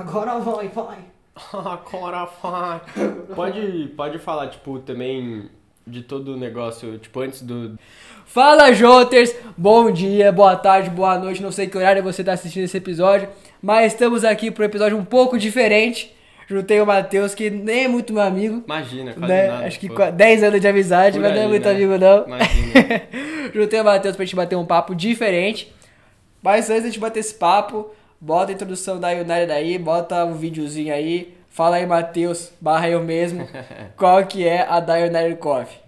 Agora vai, vai. Agora vai. Pode, pode falar, tipo, também de todo o negócio, tipo, antes do. Fala, Joters! Bom dia, boa tarde, boa noite. Não sei que horário você está assistindo esse episódio, mas estamos aqui para um episódio um pouco diferente. Juntei o Matheus, que nem é muito meu amigo. Imagina, quase Né? nada. Acho que pô. qua- 10 anos de amizade, Por mas não é aí, muito né? amigo, não. Imagina. Juntei o Matheus pra gente bater um papo diferente. Mas antes de a gente bater esse papo, bota a introdução da United aí, bota um videozinho aí. Fala aí, Matheus, barra eu mesmo, qual que é a da United Coffee.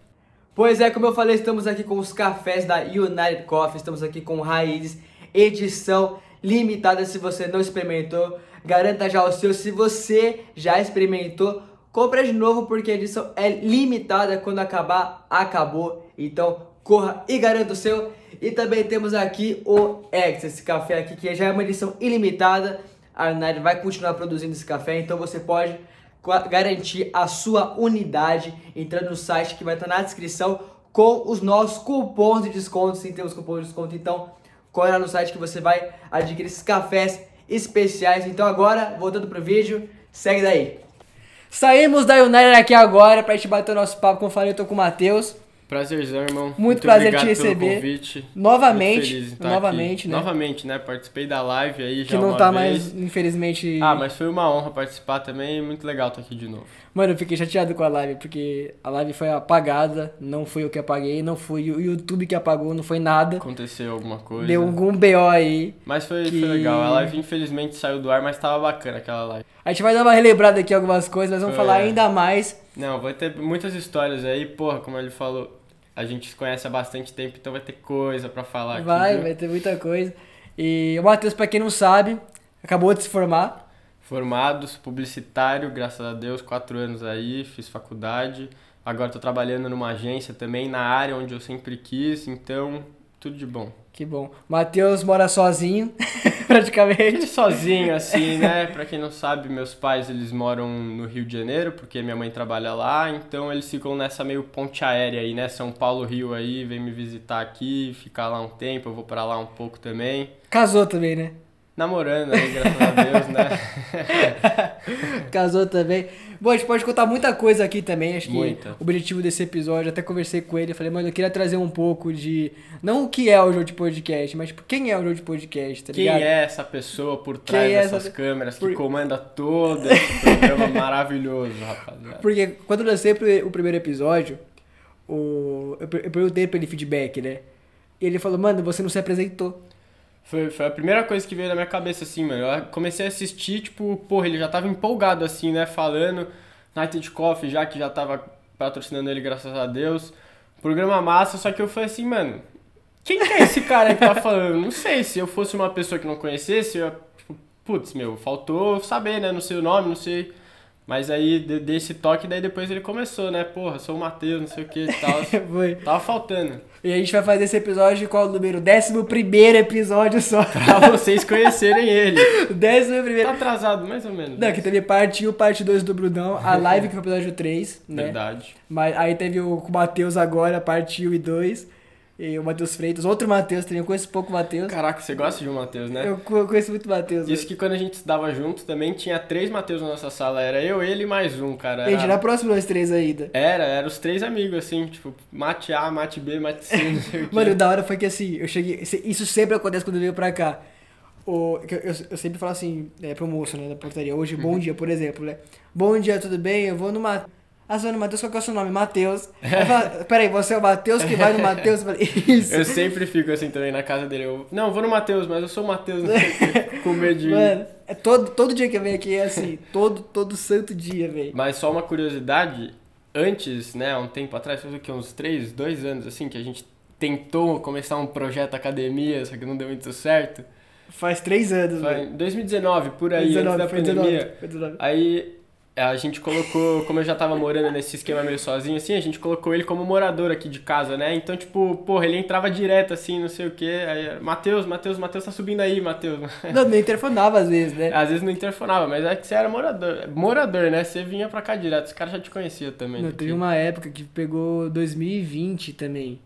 Pois é, como eu falei, estamos aqui com os cafés da United Coffee, estamos aqui com Raízes, edição limitada se você não experimentou. Garanta já o seu, se você já experimentou, compra de novo porque a edição é limitada, quando acabar, acabou. Então corra e garanta o seu. E também temos aqui o X, esse café aqui que já é uma edição ilimitada. A United vai continuar produzindo esse café, então você pode garantir a sua unidade entrando no site que vai estar na descrição com os nossos cupons de desconto. Sim, temos cupons de desconto, então corre lá no site que você vai adquirir esses cafés especiais. Então agora, voltando pro vídeo, segue daí. Saímos da United aqui agora pra gente bater o nosso papo. Como eu falei, eu tô com o Matheus. Prazerzão, irmão. Muito prazer obrigado te receber. Convite. Novamente, Muito novamente, né? Novamente, né? Participei da live aí já Que não uma tá vez. mais, infelizmente. Ah, mas foi uma honra participar também. Muito legal estar aqui de novo. Mano, eu fiquei chateado com a live, porque a live foi apagada, não foi eu que apaguei, não foi o YouTube que apagou, não foi nada. Aconteceu alguma coisa. Deu algum BO aí. Mas foi, que- foi legal. A live infelizmente saiu do ar, mas tava bacana aquela live. A gente vai dar uma relembrada aqui em algumas coisas, mas vamos Foi. falar ainda mais. Não, vai ter muitas histórias aí. Porra, como ele falou, a gente se conhece há bastante tempo, então vai ter coisa pra falar aqui. vai, vai ter muita coisa. E o Matheus, pra quem não sabe, acabou de se formar. Formados, publicitário, graças a Deus, quatro anos aí, fiz faculdade. Agora tô trabalhando numa agência também, na área onde eu sempre quis, então tudo de bom. Que bom. Matheus mora sozinho, Ele praticamente. sozinho, assim, né? Pra quem não sabe, meus pais, eles moram no Rio de Janeiro, porque minha mãe trabalha lá, então eles ficam nessa meio ponte aérea aí, né? São Paulo, Rio aí, vem me visitar aqui, ficar lá um tempo, eu vou pra lá um pouco também. Casou também, né? Namorando aí, graças a Deus, né? Casou também. Bom, a gente pode contar muita coisa aqui também. Acho que Muita. o objetivo desse episódio, até conversei com ele, falei, mano, eu queria trazer um pouco de. Não o que é o jogo de podcast, mas tipo, quem é o jogo de podcast, tá Quem ligado? é essa pessoa por trás é essa dessas pe- câmeras que Por- comanda todo esse programa maravilhoso, rapaziada? Porque quando eu lancei o primeiro episódio, o... eu perguntei pra ele feedback, né? E ele falou, mano, você não se apresentou. Foi, foi a primeira coisa que veio na minha cabeça, assim, mano. Eu comecei a assistir, tipo, porra, ele já tava empolgado, assim, né? Falando. Night Coffee, já que já tava patrocinando ele, graças a Deus. Programa massa, só que eu falei assim, mano. Quem que é esse cara que tá falando? Não sei, se eu fosse uma pessoa que não conhecesse, eu ia, tipo, putz, meu, faltou saber, né? Não sei o nome, não sei. Mas aí de- dei esse toque, daí depois ele começou, né? Porra, sou o Matheus, não sei o que e tal. Tava faltando. E a gente vai fazer esse episódio qual o número? Décimo primeiro episódio só. Pra vocês conhecerem ele. Décimo primeiro. Tá atrasado, mais ou menos. Não, que teve parte 1, parte 2 do Brunão, a live que foi o episódio 3, né? Verdade. Mas aí teve o com o Matheus agora, parte 1 e 2. E o Matheus Freitas, outro Matheus também, eu conheço pouco o Matheus. Caraca, você gosta de um Matheus, né? Eu co- conheço muito o Matheus. Isso que quando a gente estudava junto também tinha três Matheus na nossa sala. Era eu, ele e mais um, cara. Gente, Era, na próxima nós três ainda. era, era os três amigos, assim, tipo, mate A, mate B, mate C, não sei o. Mano, o da hora foi que assim, eu cheguei. Isso sempre acontece quando eu venho pra cá. O, eu, eu, eu sempre falo assim, é, pro moço, né, da portaria. Hoje, bom dia, por exemplo, né? Bom dia, tudo bem? Eu vou no Vai no Matheus, qual que é o seu nome? Matheus. Fala, Peraí, você é o Matheus que vai no Matheus? Eu falei, Isso. Eu sempre fico assim também na casa dele. Eu, não, vou no Matheus, mas eu sou o Matheus, quê. Com medo de. Mano, é todo, todo dia que eu venho aqui é assim. Todo, todo santo dia, velho. Mas só uma curiosidade, antes, né, há um tempo atrás, faz o que, uns três, dois anos, assim, que a gente tentou começar um projeto academia, só que não deu muito certo. Faz três anos, velho. em 2019, por aí, Foi antes da foi pandemia. 19, foi 19. Aí a gente colocou, como eu já tava morando nesse esquema meio sozinho, assim, a gente colocou ele como morador aqui de casa, né? Então, tipo, porra, ele entrava direto, assim, não sei o quê. Aí, Matheus, Matheus, Matheus tá subindo aí, Matheus. Não, nem interfonava às vezes, né? Às vezes não interfonava, mas é que você era morador. Morador, né? Você vinha pra cá direto, os caras já te conheciam também. Não, teve uma época que pegou 2020 também.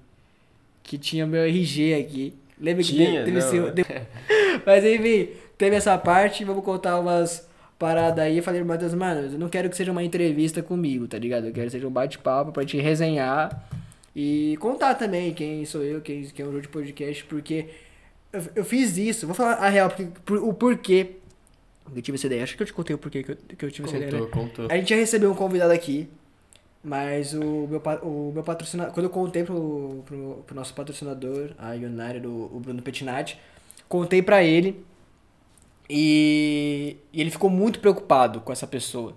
Que tinha meu RG aqui. Lembra que Tinha, teve não. seu- Mas enfim, teve essa parte. Vamos contar umas, parada aí, eu falei pro Matheus, mano, eu não quero que seja uma entrevista comigo, tá ligado? Eu quero que seja um bate-papo pra gente resenhar e contar também quem sou eu, quem, quem é o Jogo de Podcast, porque eu, eu fiz isso, vou falar a real, porque, por, o porquê eu tive essa ideia. Acho que eu te contei o porquê que eu, que eu tive essa ideia, né? Contou, contou. A gente ia receber um convidado aqui, mas o meu, o meu patrocinador. Quando eu contei pro, pro, pro nosso patrocinador, a United, o, o Bruno Petinati, contei pra ele e, e ele ficou muito preocupado com essa pessoa.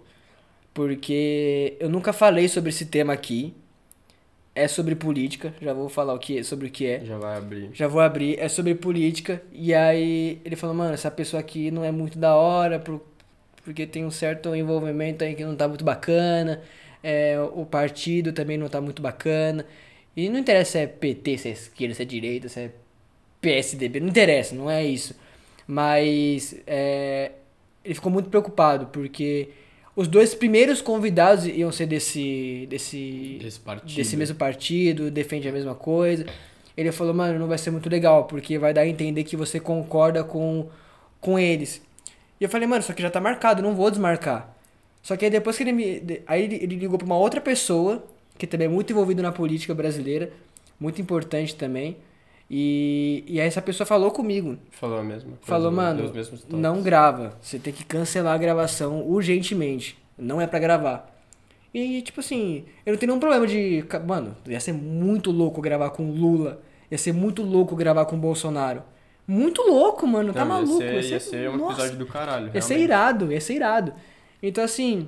Porque eu nunca falei sobre esse tema aqui. É sobre política, já vou falar o que, sobre o que é. Já vai abrir. Já vou abrir, é sobre política. E aí ele falou, mano, essa pessoa aqui não é muito da hora, por- porque tem um certo envolvimento aí que não tá muito bacana. É, o partido também não tá muito bacana. E não interessa se é PT, se é esquerda, se é direita, se é PSDB, não interessa, não é isso. Mas é, ele ficou muito preocupado, porque os dois primeiros convidados iam ser desse. desse Desse partido. desse mesmo partido, defende a mesma coisa. Ele falou, mano, não vai ser muito legal, porque vai dar a entender que você concorda com, com eles. E eu falei, mano, só que já tá marcado, não vou desmarcar. Só que aí depois que ele me. Aí ele, ele ligou pra uma outra pessoa, que também é muito envolvido na política brasileira, muito importante também. E, e aí essa pessoa falou comigo. Falou a mesma coisa. Falou, deu mano, não grava. Você tem que cancelar a gravação urgentemente. Não é pra gravar. E, tipo assim, eu não tenho nenhum problema de. Mano, ia ser muito louco gravar com Lula. Ia ser muito louco gravar com Bolsonaro. Muito louco, mano. Tá Não, ia maluco. ser- Ia ser um nossa, episódio do caralho. Ia ser realmente. irado, ia ser irado. Então, assim.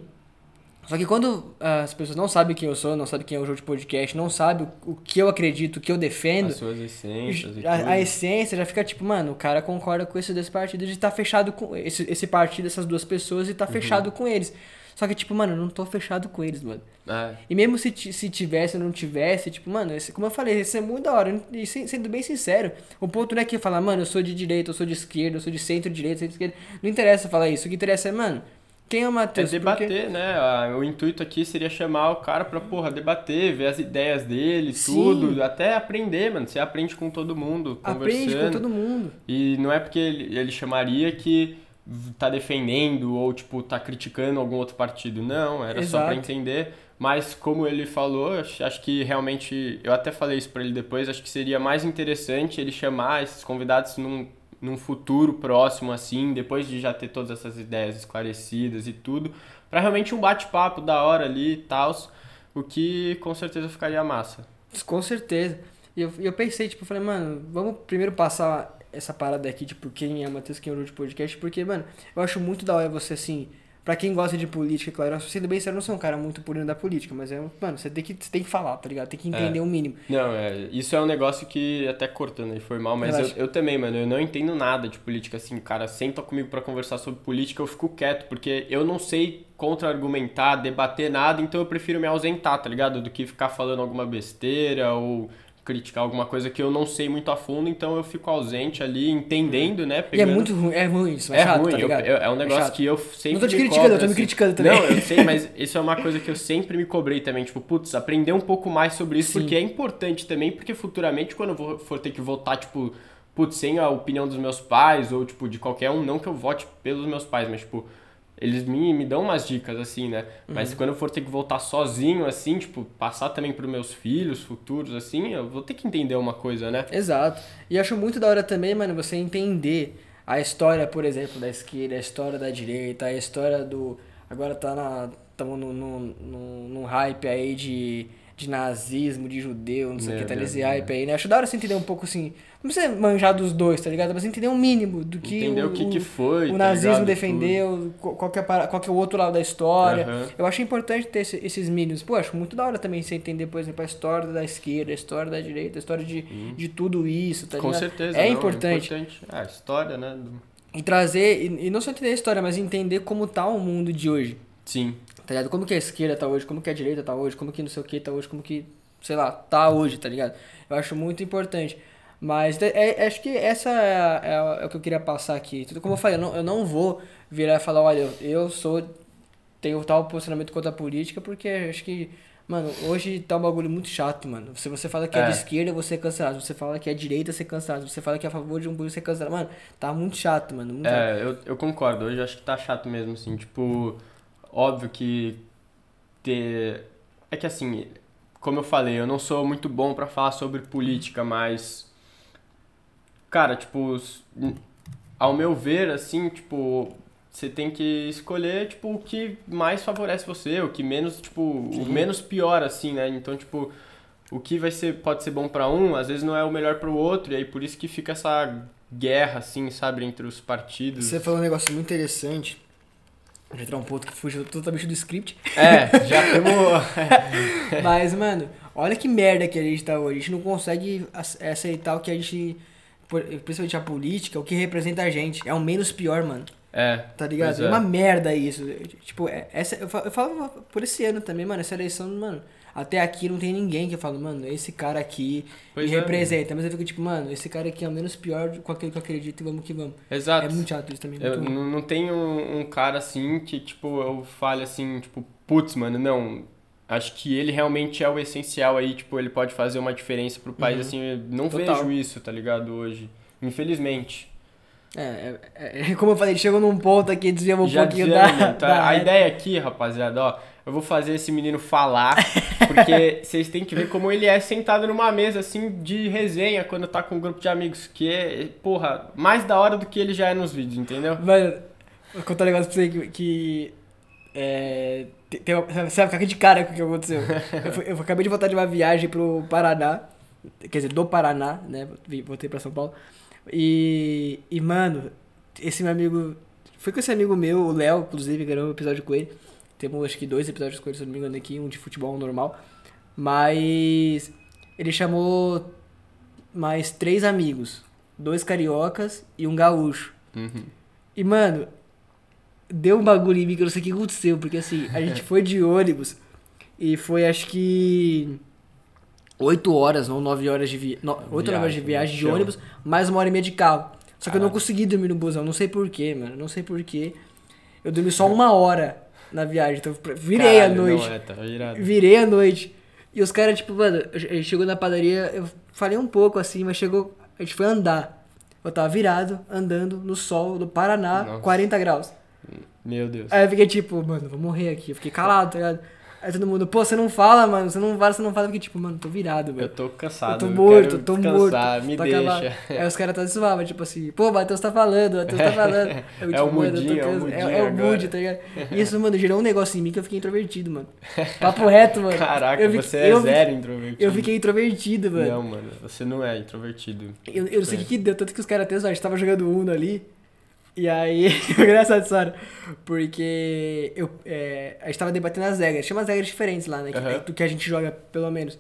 Só que quando ah, as pessoas não sabem quem eu sou, não sabem quem é o jogo de podcast, não sabem o, que eu acredito, o que eu defendo. As suas essências A, a essência já fica tipo, mano, o cara concorda com esse desse partido de estar fechado com esse, esse partido, essas duas pessoas e tá Uhum. fechado com eles. Só que, tipo, mano, eu não tô fechado com eles, mano. É. E mesmo se, se tivesse ou não tivesse, tipo, mano, esse- como eu falei, isso é muito da hora. E se- sendo bem sincero, o ponto não é que falar, mano, eu sou de direita, eu sou de esquerda, eu sou de centro-direita, centro-esquerda. Não interessa falar isso. O que interessa é, mano, quem é o É Matheus? Porque- debater, né? Ah, O intuito aqui seria chamar o cara pra, porra, debater, ver as ideias dele, Sim. tudo. Até aprender, mano. Você aprende com todo mundo, conversando. Aprende com todo mundo. E não é porque ele, ele chamaria que tá defendendo ou, tipo, tá criticando algum outro partido. Não, era só pra Exato. entender. Mas, como ele falou, acho, acho que realmente. Eu até falei isso pra ele depois. Acho que seria mais interessante ele chamar esses convidados num, num futuro próximo, assim, depois de já ter todas essas ideias esclarecidas e tudo, pra realmente um bate-papo da hora ali e tal. O que com certeza ficaria massa. Com certeza. E eu, eu pensei, tipo, eu falei, mano, vamos primeiro passar essa parada aqui, tipo, quem é Matheus, quem é de podcast, porque, mano, eu acho muito da hora você, assim, pra quem gosta de política, claro, eu, sendo bem sério, eu não sou um cara muito por da política, mas é, um- mano, você tem que, você tem que falar, tá ligado? Tem que entender o mínimo. Não, é, isso é um negócio que, até cortando aí, foi mal, mas eu, eu também, mano, eu não entendo nada de política, assim, cara senta comigo pra conversar sobre política, eu fico quieto, porque eu não sei contra-argumentar, debater nada, então eu prefiro me ausentar, tá ligado? Do que ficar falando alguma besteira ou criticar alguma coisa que eu não sei muito a fundo, então eu fico ausente ali, entendendo, né? E é pegando- muito ruim, é ruim isso, é, é chato, ruim, tá eu- é um negócio chato. que eu sempre Não tô te criticando, cobro, eu tô me assim. criticando também. Não, eu sei, mas isso é uma coisa que eu sempre me cobrei também, tipo, putz, aprender um pouco mais sobre isso, Sim. porque é importante também, porque futuramente quando eu vou- for ter que votar, tipo, putz, sem a opinião dos meus pais, ou, tipo, de qualquer um, não que eu vote pelos meus pais, mas, tipo, eles me, me dão umas dicas, assim, né? Uhum. Mas quando eu for ter que votar sozinho, assim, tipo, passar também pros meus filhos futuros, assim, eu vou ter que entender uma coisa, né? Exato. E acho muito da hora também, mano, você entender a história, por exemplo, da esquerda, a história da direita, a história do. Agora tá na. Estamos num, num hype aí de, de nazismo, de judeu, não sei o que, tá nesse hype aí, né? Acho da hora você entender um pouco assim. Não precisa manjar dos dois, tá ligado? Mas entender um mínimo do que. Entender o, que, que foi, o tá nazismo ligado? defendeu, qual qual que, é, a para- qual que é o outro lado da história. Aham. Eu acho importante ter esse- esses mínimos. Pô, acho muito da hora também você entender, por exemplo, a história da esquerda, a história da direita, a história de, de tudo isso, tá Com ligado? certeza. É não, importante. É importante. Ah, história, né? E trazer, e, e não só entender a história, mas entender como tá o mundo de hoje. Sim. Tá ligado? Como que a esquerda tá hoje, como que a direita tá hoje, como que não sei o que tá hoje, como que, sei lá, tá hoje, tá ligado? Eu acho muito importante. Mas é, é- acho que essa é, é é o que eu queria passar aqui. Tudo como eu falei, eu não, eu não vou virar e falar, olha, eu sou. tenho tal posicionamento contra a política, porque acho que Mano, hoje tá um bagulho muito chato, mano. Se você fala que é, É. de esquerda, você é cancelado. Se você fala que é direita, você é cancelado. Se você fala que é a favor de um bagulho, você é cancelado. Mano, tá muito chato, mano. Muito chato. É, eu, eu concordo. Hoje eu acho que tá chato mesmo, assim. Tipo, óbvio que ter. É que assim, como eu falei, eu não sou muito bom pra falar sobre política, mas. Cara, tipo, ao meu ver, assim, tipo, você tem que escolher, tipo, o que mais favorece você, o que menos, tipo, o menos pior, assim, né? Então, tipo, o que vai ser, pode ser bom pra um, às vezes não é o melhor pro outro, e aí por isso que fica essa guerra, assim, sabe, entre os partidos. Você falou um negócio muito interessante. Vou entrar um ponto que fugiu totalmente do script. É, já temos. Mas, mano, olha que merda que a gente tá hoje. A gente não consegue ace- aceitar o que a gente. Principalmente a política, o que representa a gente. É o menos pior, mano. É. Tá ligado? É é. uma merda isso. Tipo, é- essa, eu falo, eu falo por esse ano também, mano. Essa eleição, mano. Até aqui não tem ninguém que eu falo, mano, esse cara aqui Pois me é, representa. Mas eu fico tipo, mano, esse cara aqui é o menos pior com aquele que eu acredito e vamos que vamos. Exato. É muito chato isso também. Eu Muito ruim. não, não tenho um, um cara assim que, tipo, eu fale assim, tipo, putz, mano, não. Acho que ele realmente é o essencial aí, tipo, ele pode fazer uma diferença pro país, Uhum. assim, eu não Total. vejo isso, tá ligado, hoje. Infelizmente. É, é, é, como eu falei, chegou num ponto aqui, desviamos um Já pouquinho da, mano, tá? da A ideia aqui, rapaziada, ó, eu vou fazer esse menino falar, porque vocês têm que ver como ele é sentado numa mesa, assim, de resenha, quando tá com um grupo de amigos, que é, porra, mais da hora do que ele já é nos vídeos, entendeu? Mano, vou contar um negócio pra você que. que é, tem, uma, você vai ficar de cara com o que aconteceu. eu, fui- eu acabei de voltar de uma viagem pro Paraná, quer dizer, do Paraná, né? Voltei pra São Paulo. E, e mano, esse meu amigo. Foi com esse amigo meu, o Léo, inclusive, gravou um episódio com ele. Temos acho que dois episódios com ele, se não me engano, aqui, um de futebol um normal. Mas ele chamou mais três amigos. Dois cariocas e um gaúcho. Uhum. E, mano, deu um bagulho em mim que eu não sei o que aconteceu, porque assim, a gente foi de ônibus e foi acho que 8 horas ou 9 horas de viagem. 8 ou 9 horas de Viagem, de chama. ônibus, mais uma hora e meia de carro. Só que eu não consegui dormir no busão, não sei porquê, mano. Não sei porquê. Eu dormi só uma hora na viagem, então virei Caralho, a noite. Não, é, tá virado. Virei a noite. E os caras, tipo, mano, a gente chegou na padaria, eu falei um pouco assim, mas chegou. A gente foi andar. Eu tava virado, andando no sol do Paraná, Nossa. 40 graus. Meu Deus. Aí eu fiquei tipo, mano, vou morrer aqui. Eu fiquei calado, tá ligado? Aí todo mundo, pô, você não fala, mano, você não fala, você não fala. Eu fiquei tipo, mano, tô virado, Eu velho. tô cansado. Eu tô eu morto, quero tô morto. Me tô deixa. acabado. Aí os caras tá zoavam, tipo assim, pô, Matheus tá falando, Matheus tá falando. Eu, É o mano, eu tô mudinho, é o cansa- mudinho é, é o agora. mood, tá ligado? Isso, mano, gerou um negócio em mim que eu fiquei introvertido, mano. Papo reto, mano. Caraca, eu fiquei- você é eu, zero introvertido. Eu fiquei introvertido, mano. Não, mano, você não é introvertido. Eu, eu não sei o É. que, que deu, tanto que os caras até a gente tava jogando Uno ali. E aí, engraçado essa hora. Porque eu, é, a gente tava debatendo as regras. Tinha umas regras diferentes lá, né? que- Aham. Do que a gente joga, pelo menos.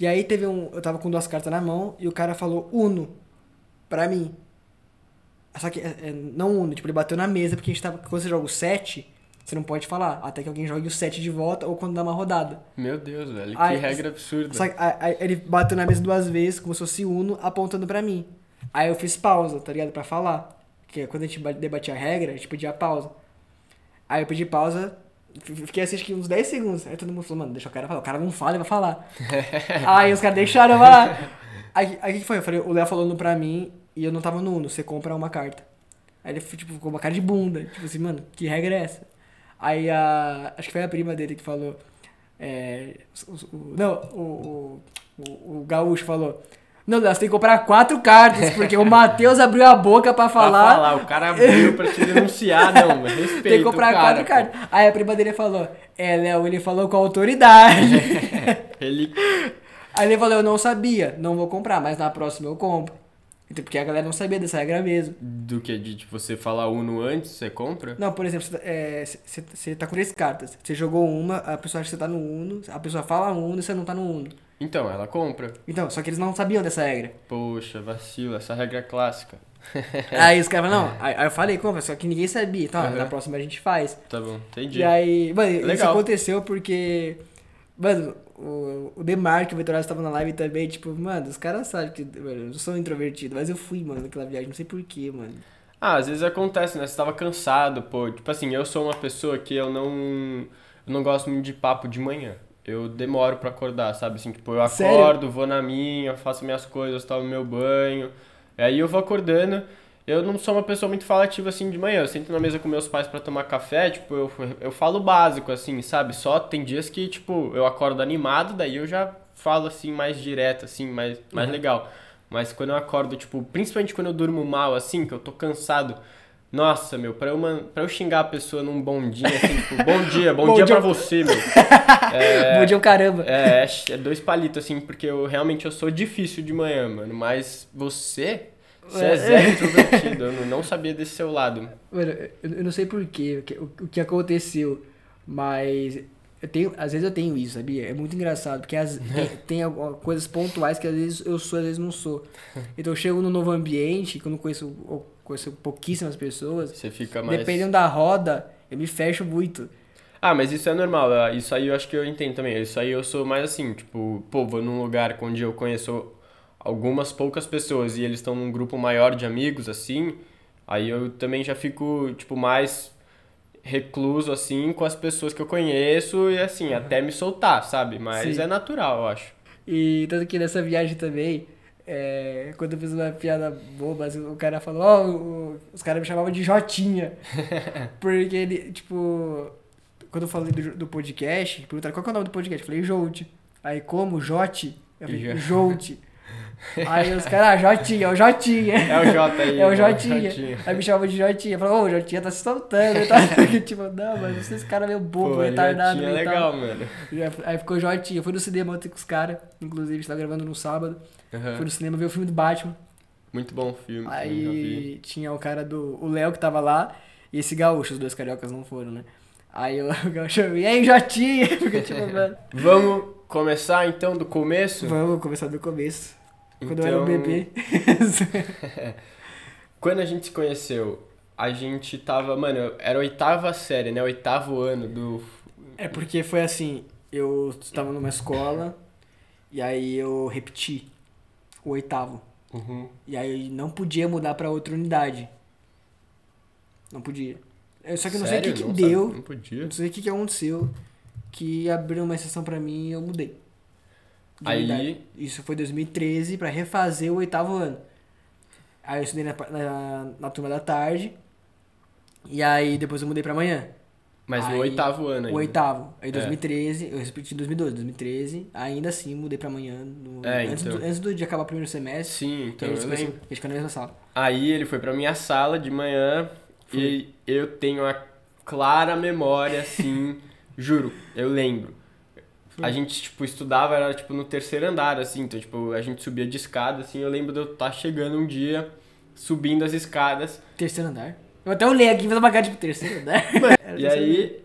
E aí teve um. Eu tava com duas cartas na mão e o cara falou Uno pra mim. Só que é, é, não Uno, tipo, ele bateu na mesa, porque a gente tava. Quando você joga o 7, você não pode falar. Até que alguém jogue o 7 de volta ou quando dá uma rodada. Meu Deus, velho, Ai, que regra absurda. Só que a- a- ele bateu na mesa duas vezes, como se fosse Uno, apontando pra mim. Aí eu fiz pausa, tá ligado? Pra falar. Porque quando a gente ba- debatia a regra, a gente pedia pausa. Aí eu pedi pausa, fiquei assim uns 10 segundos. Aí todo mundo falou, mano, deixa o cara falar. O cara não fala, ele vai falar. aí os caras deixaram falar. Aí o que foi? Eu falei, o Léo falou Uno pra mim e eu não tava no Uno, você compra uma carta. Aí ele tipo, ficou uma cara de bunda. Tipo assim, mano, que regra é essa? Aí a. Acho que foi a prima dele que falou. É, o- o- não, o, o, o gaúcho falou. Não, Léo, você tem que comprar quatro cartas, porque o Matheus abriu a boca pra Pra falar. falar, o cara abriu pra te denunciar, não, mas respeita Tem que comprar cara, quatro pô. cartas. Aí a prima dele falou, é, Léo, ele falou com autoridade. Ele... Aí ele falou, eu não sabia, não vou comprar, mas na próxima eu compro. Então, Porque a galera não sabia dessa regra mesmo. Do que? De tipo, você falar Uno antes, você compra? Não, por exemplo, você tá- é, tá com três cartas. Você jogou uma, a pessoa acha que você tá no Uno, a pessoa fala Uno e você não tá no Uno. Então, ela compra. Então, só que eles não sabiam dessa regra. Poxa, vacilo, essa regra é clássica. Aí os caras falaram, não, aí, eu falei, compra, só que ninguém sabia. Então, Aham. na próxima a gente faz. Tá bom, entendi. E aí, mano, isso Legal. aconteceu porque, mano, o, o Demarque, o Vitorioso tava na live também, tipo, mano, os caras sabem que, mano, eu sou introvertido, mas eu fui, mano, naquela viagem, não sei porquê, mano. Ah, às vezes acontece, né? Você tava cansado, pô. Tipo assim, eu sou uma pessoa que eu não. Eu não gosto muito de papo de manhã. Eu demoro pra acordar, sabe? Assim, tipo, eu Sério? acordo, vou na minha, faço minhas coisas, tomo meu banho. Aí eu vou acordando. Eu não sou uma pessoa muito falativa assim de manhã. Eu sento na mesa com meus pais pra tomar café, tipo, eu, eu falo básico, assim, sabe? Só tem dias que, tipo, eu acordo animado, daí eu já falo assim mais direto, assim, mais, mais Uhum. legal. Mas quando eu acordo, tipo, principalmente quando eu durmo mal, assim, que eu tô cansado. Nossa, meu, pra eu, man- pra eu xingar a pessoa num bom dia, assim, tipo, bom dia, bom, Bom dia, dia. pra você, meu. Bom dia, o caramba. É, é dois palitos, assim, porque eu realmente eu sou difícil de manhã, mano. Mas você, você é É. zero introvertido. Eu não- sabia desse seu lado. Mano, eu, não sei porquê, o que, aconteceu, mas eu tenho, às vezes eu tenho isso, sabia? É muito engraçado, porque as, tem, coisas pontuais que às vezes eu sou, às vezes não sou. Então eu chego num novo ambiente, que eu não conheço, conheço pouquíssimas pessoas, Você fica mais. dependendo da roda, eu me fecho muito. Ah, mas isso é normal. ah, Isso aí eu acho que eu entendo também. Isso aí eu sou mais assim, tipo, pô, vou num lugar onde eu conheço algumas poucas pessoas e eles estão num grupo maior de amigos, assim. Aí eu também já fico, tipo, mais recluso, assim, com as pessoas que eu conheço e, assim, até me soltar, sabe? Mas Sim. é natural, eu acho. E tanto que nessa viagem também, é, quando eu fiz uma piada boba, assim, o cara falou, ó, o- os caras me chamavam de Jotinha. porque ele, tipo, quando eu falei do, do podcast, perguntaram qual é o nome do podcast? Eu falei Joute. Aí como? Jote? Eu falei Jo- Joute. Aí os caras, ah, Jotinha, é o Jotinha. É o J aí. É o né? Jotinha. Aí me chamavam de Jotinha. Falou, ô, o Jotinha tá se soltando. tal. tipo, não, mas vocês caras meio bobo, Pô, retardado. Jotinha é legal, mano. Aí ficou Jotinha. Eu fui no cinema ontem com os caras. Inclusive, a gente tava gravando no sábado. Aham. Fui no cinema ver o filme do Batman. Muito bom filme. Aí tinha o cara do. O Léo que tava lá e esse gaúcho, os dois cariocas não foram, né? Aí o gaúcho, e aí, Jotinha? Porque, tipo, mano. Vamos começar então do começo? Vamos começar do começo. Quando eu era um Então- bebê. Quando a gente se conheceu, a gente tava, mano, era a oitava série, né? Oitavo ano do. é porque foi assim: eu estava numa escola e aí eu repeti o oitavo. Uhum. E aí não podia mudar pra outra unidade. Não podia. Eu- Só que eu não sei o que, Sério? que Não deu. sabe- Não podia. Não sei o que, que aconteceu. Que abriu uma exceção pra mim e eu mudei. Aí-. Isso foi 2013 pra refazer o oitavo ano. Aí eu estudei na, na, na turma da tarde. E aí depois eu mudei pra manhã. Mas no Aí, oitavo ano ainda. O oitavo. Aí É. 2013, eu repeti em 2012, 2013. Ainda assim mudei pra manhã. no- É, antes, então. do, antes do de acabar o primeiro semestre. Sim, então eu lembro. ficou na mesma sala. Aí ele foi pra minha sala de manhã e eu tenho a clara memória, assim, juro, eu lembro. A gente, tipo, estudava, era, tipo, no terceiro andar, assim, então, tipo, a gente subia de escada, assim, eu lembro de eu estar chegando um dia, subindo as escadas, Terceiro andar. Eu até olhei aqui e fiz uma cara de terceiro andar. E aí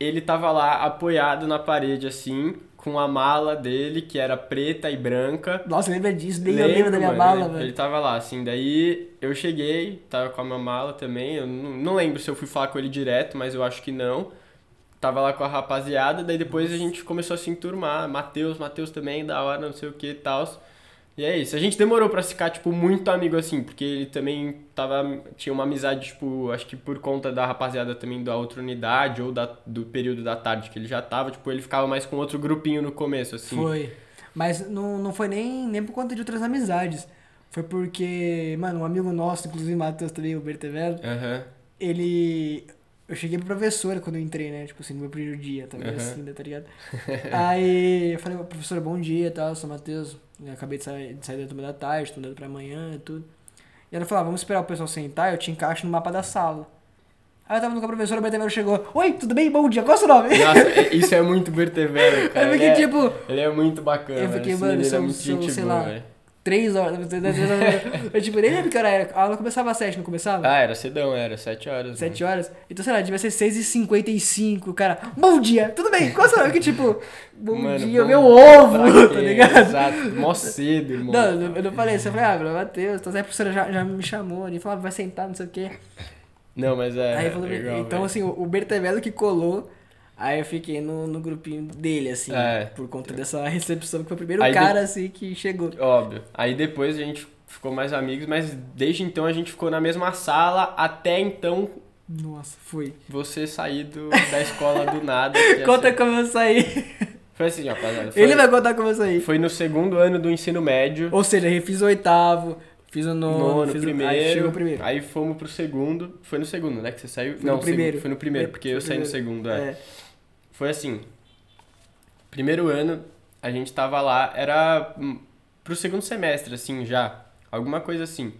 ele tava lá apoiado na parede, assim, com a mala dele, que era preta e branca, Nossa, lembra disso? Nem eu lembro da minha mano, mala, ele, velho. Ele tava lá, assim, daí eu cheguei, tava com a minha mala também, eu não, não lembro se eu fui falar com ele direto, mas eu acho que não. Tava lá com a rapaziada, daí depois a gente começou a se enturmar, Matheus, Matheus também, da hora, não sei o que e tal. E é isso, a gente demorou pra ficar, tipo, muito amigo assim, porque ele também tava, tinha uma amizade, tipo, acho que por conta da rapaziada também da outra unidade, ou da, do período da tarde que ele já tava, tipo, ele ficava mais com outro grupinho no começo, assim. Foi. Mas não, não foi nem, nem por conta de outras amizades. Foi porque, mano, um amigo nosso, inclusive Matheus também, o Bertevelo, Aham. ele. Eu cheguei pro professora quando eu entrei, né? Tipo assim, no meu primeiro dia, também Aham. assim, né, tá ligado? Aí eu falei, professora, bom dia e tal, sou o Matheus. Eu acabei de sair, de sair da turma da tarde, estudando pra amanhã e tudo. E ela falou, ah, vamos esperar o pessoal sentar, eu te encaixo no mapa da sala. Aí eu tava com a professora, o Bertevelo chegou, oi, tudo bem? Bom dia, qual é o seu nome? Nossa, isso é muito Bertevero, cara. Eu fiquei Ele é- tipo, Ele é muito bacana. Eu fiquei, esse mano, menino é muito sei boa, lá, velho. Três horas. Eu tipo, nem lembro que hora era. A aula começava às sete, não começava? Ah, era cedão, era sete horas. Sete horas? Então, sei lá, devia ser 6h55, cara. Bom dia, tudo bem? Qual é nome? Que tipo, bom Mano, dia, bom meu ovo, tá ligado? Exato, mó cedo, irmão. Não, eu- não falei isso. Eu falei, ah, meu Matheus, então a professora já, já me chamou ali, falou, ah, vai sentar, não sei o quê. Não, mas é. aí falou, legal, então, velho. assim, o o Bertevelo que colou. Aí eu fiquei no, no grupinho dele, assim, É. por conta dessa recepção, que foi o primeiro Aí de- cara, assim, que chegou. Óbvio. Aí depois a gente ficou mais amigos, mas desde então a gente ficou na mesma sala até então Nossa, foi. você sair do, da escola do nada. Conta como eu saí. Foi assim, rapaziada. Foi, Ele vai contar como isso aí. foi no segundo ano do ensino médio. Ou seja, eu fiz o oitavo, fiz o nono, Nono, fiz primeiro, o... Aí chegou o primeiro. Aí fomos pro segundo. Foi no segundo, né? Que você saiu? Foi Não, no primeiro. segu- Foi no primeiro, porque eu saí no segundo, é. É. Foi assim. Primeiro ano, a gente tava lá, era hum, pro segundo semestre, assim, já. Alguma coisa assim.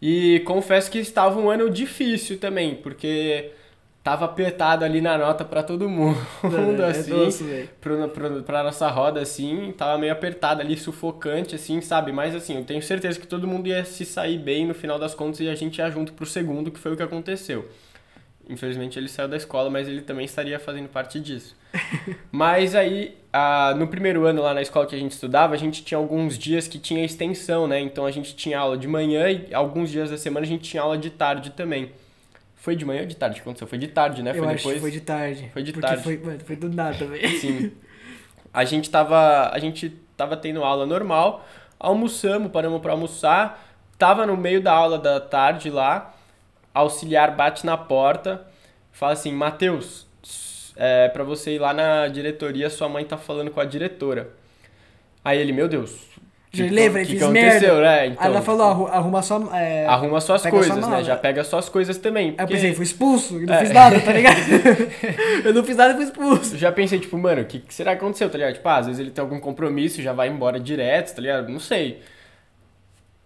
E confesso que estava um ano difícil também, porque tava apertado ali na nota pra todo mundo, É assim. doce, velho. pro, pro, pra nossa roda, assim, tava meio apertado ali, sufocante, assim, sabe? Mas, assim, eu tenho certeza que todo mundo ia se sair bem no final das contas e a gente ia junto pro segundo, que foi o que aconteceu. Infelizmente ele saiu da escola, mas ele também estaria fazendo parte disso. mas aí, ah, no primeiro ano lá na escola que a gente estudava, a gente tinha alguns dias que tinha extensão, né? Então a gente tinha aula de manhã e alguns dias da semana a gente tinha aula de tarde também. Foi de manhã ou de tarde que aconteceu? Foi de tarde, né? Eu foi acho depois. foi de tarde. Foi de porque tarde. Foi, mano, foi do nada, velho. Sim. A gente tava, a gente tava tendo aula normal, almoçamos, paramos pra almoçar, tava no meio da aula da tarde lá, auxiliar bate na porta, fala assim, Matheus, é pra você ir lá na diretoria, sua mãe tá falando com a diretora. Aí ele, meu Deus, que, lembra, que, que aconteceu, merda. né? Aí Então, ela falou, arru- arruma só... É... arruma suas pega sua coisas, né? mala. Já pega suas coisas também. Aí eu porque- pensei, fui expulso, eu não É. fiz nada, tá ligado? eu não fiz nada e fui expulso. Eu já pensei, tipo, mano, o que, que será que aconteceu, tá ligado? Tipo, ah, às vezes ele tem algum compromisso, já vai embora direto, tá ligado? Não sei.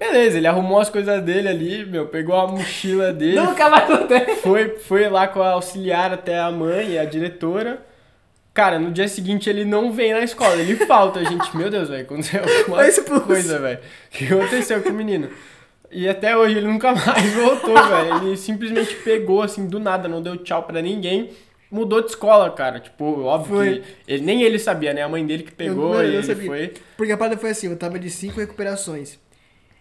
Beleza, ele arrumou as coisas dele ali, meu, pegou a mochila dele, Nunca mais acontece. foi, foi lá com a auxiliar até a mãe e a diretora. Cara, no dia seguinte ele não vem na escola, ele falta. A gente, meu Deus, velho, aconteceu alguma coisa, velho. O que aconteceu com o menino? E até hoje ele nunca mais voltou, velho. Ele simplesmente pegou, assim, do nada, não deu tchau pra ninguém. Mudou de escola, cara. Tipo, óbvio Foi. que ele, nem ele sabia, né? A mãe dele que pegou Eu- eu e ele sabia. foi. Porque a parada foi assim, eu tava de cinco recuperações.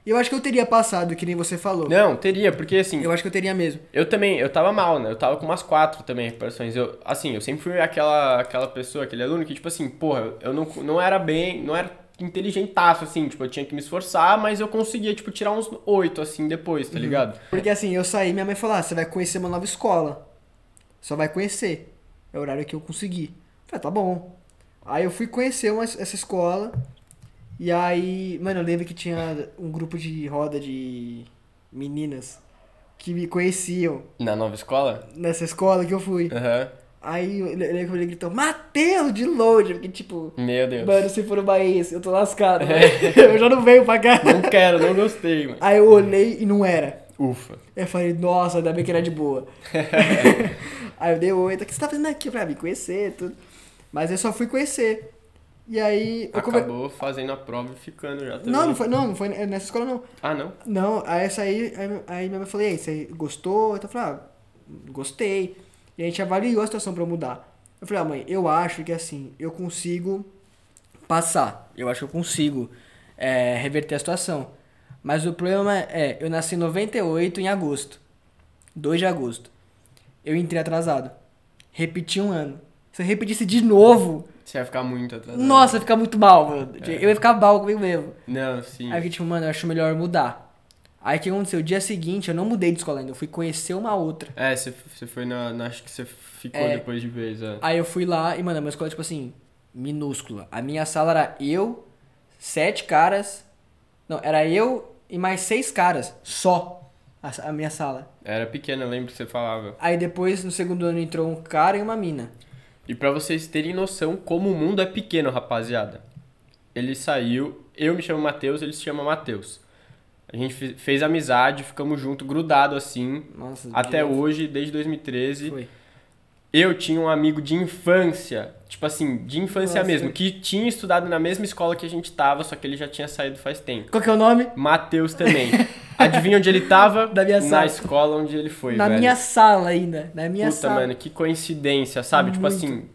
Eu acho que eu teria passado, que nem você falou. Não, teria, porque assim, Eu acho que eu teria mesmo. Eu também, eu tava mal, né? Eu tava com umas quatro também recuperações. Eu, assim, eu sempre fui aquela, aquela pessoa, aquele aluno que, tipo assim, porra, eu não, não era bem, não era inteligentaço, assim, tipo, eu tinha que me esforçar, mas eu conseguia, tipo, tirar uns oito, assim, depois, tá ligado? Porque assim, eu saí, minha mãe falou, ah, você vai conhecer uma nova escola. Só vai conhecer. É o horário que eu consegui. Eu Falei, tá bom. Aí eu fui conhecer uma, essa escola. E aí, mano, eu lembro que tinha um grupo de roda de meninas que me conheciam Na nova escola? nessa escola que eu fui. Aham. Aí eu lembro que ele gritou, Mateus, de longe. Porque, tipo, Meu Deus. mano, se for uma ex, eu tô lascado. né? eu já não venho pra cá. Não quero, não gostei, mano. Aí eu olhei e não era. Ufa. Eu falei, nossa, ainda bem que era de boa. aí eu dei oi, o que você tá fazendo aqui pra me conhecer tudo. Mas eu só fui conhecer. E aí. Eu come- Acabou fazendo a prova e ficando já também. Não, não foi, não, não foi nessa escola não. Ah, não? Não, aí essa aí, aí, aí minha mãe falou, e aí, você gostou? Eu falei, ah, gostei. E a gente avaliou a situação pra eu mudar. Eu falei, ah, mãe, eu acho que assim, eu consigo passar. Eu acho que eu consigo é, reverter a situação. Mas o problema é, eu nasci em 98 em agosto. 2 de agosto. Eu entrei atrasado. Repeti um ano. Se eu repetisse de novo, Você vai ficar muito atrasado. nossa, ia ficar muito mal, mano. Eu ia ficar mal comigo mesmo. Não, sim. Aí eu fiquei tipo, mano, eu acho melhor mudar. Aí o que aconteceu? O dia seguinte eu não mudei de escola ainda, eu fui conhecer uma outra. É, você, você foi na, na- Acho que você ficou É. depois de vez, é. Aí eu fui lá e, mano, a minha escola, tipo assim, minúscula. A minha sala era eu, sete caras. Não, era eu e mais seis caras. Só. A, a minha sala. Era pequena, eu lembro que você falava. Aí depois, no segundo ano, entrou um cara e uma mina. E pra vocês terem noção como o mundo é pequeno, rapaziada. Ele saiu, eu me chamo Matheus, ele se chama Matheus. A gente fe- fez amizade, ficamos juntos, grudado assim, Nossa, até hoje, desde 2013. Foi. Eu tinha um amigo de infância, tipo assim, de infância Nossa. mesmo, que tinha estudado na mesma escola que a gente tava, só que ele já tinha saído faz tempo. Qual que é o nome? Matheus também. Adivinha onde ele tava? Da minha Na sala. escola onde ele foi, Na velho. minha sala ainda. Na minha Puta, sala. mano, que coincidência, sabe? Tipo Muito. assim.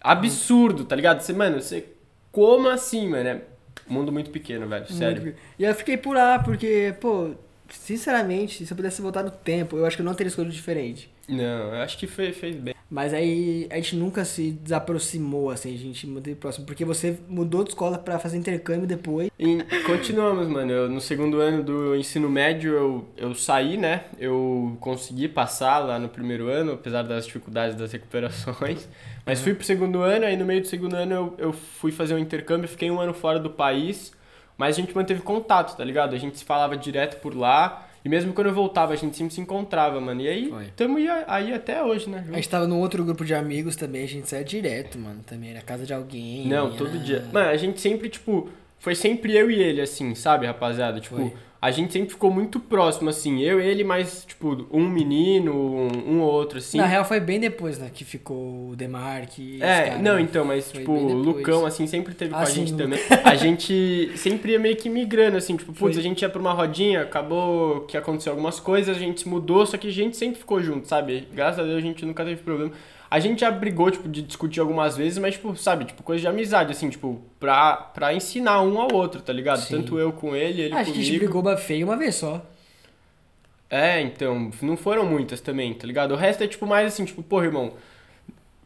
Absurdo, tá ligado? Você, mano, você. Como assim, mano? É mundo muito pequeno, velho. Sério. Muito. E eu fiquei por lá, porque, pô, sinceramente, se eu pudesse voltar no tempo, eu acho que eu não teria escolhido diferente. Não, eu acho que fez, fez bem. Mas aí a gente nunca se desaproximou, assim, a gente manteve próximo. Porque você mudou de escola pra fazer intercâmbio depois. E continuamos, mano. Eu, no segundo ano do ensino médio eu, eu saí, né? Eu consegui passar lá no primeiro ano, apesar das dificuldades das recuperações. Mas fui pro segundo ano, aí no meio do segundo ano eu, eu fui fazer um intercâmbio, fiquei um ano fora do país. Mas a gente manteve contato, tá ligado? A gente se falava direto por lá. E mesmo quando eu voltava, a gente sempre se encontrava, mano. E aí, Foi. tamo aí, aí até hoje, né? A gente tava num outro grupo de amigos também, a gente saía direto, mano, também. Na casa de alguém. Não, todo dia. Mano, a gente sempre, tipo, foi sempre eu e ele, assim, sabe, rapaziada? Tipo, Foi. A gente sempre ficou muito próximo, assim. Eu e ele, mais, tipo, um menino, um, um ou outro, assim. Na real foi bem depois, né, que ficou o Demarque. É, caras, não, né? então, mas, tipo, o. Lucão, assim, sempre teve com Ah, a sim, gente também. A gente sempre ia meio que migrando, assim, tipo, putz, a gente ia pra uma rodinha, acabou que aconteceu algumas coisas, a gente se mudou, só que a gente sempre ficou junto, sabe? Graças a Deus a gente nunca teve problema. A gente já brigou, tipo, de discutir algumas vezes, mas, tipo, sabe, tipo, coisa de amizade, assim, tipo, pra, pra ensinar um ao outro, tá ligado? Sim. Tanto eu com ele, ele Ah, a comigo. gente brigou feio uma vez só. É, então, não foram muitas também, tá ligado? O resto é tipo mais assim, tipo, porra, irmão,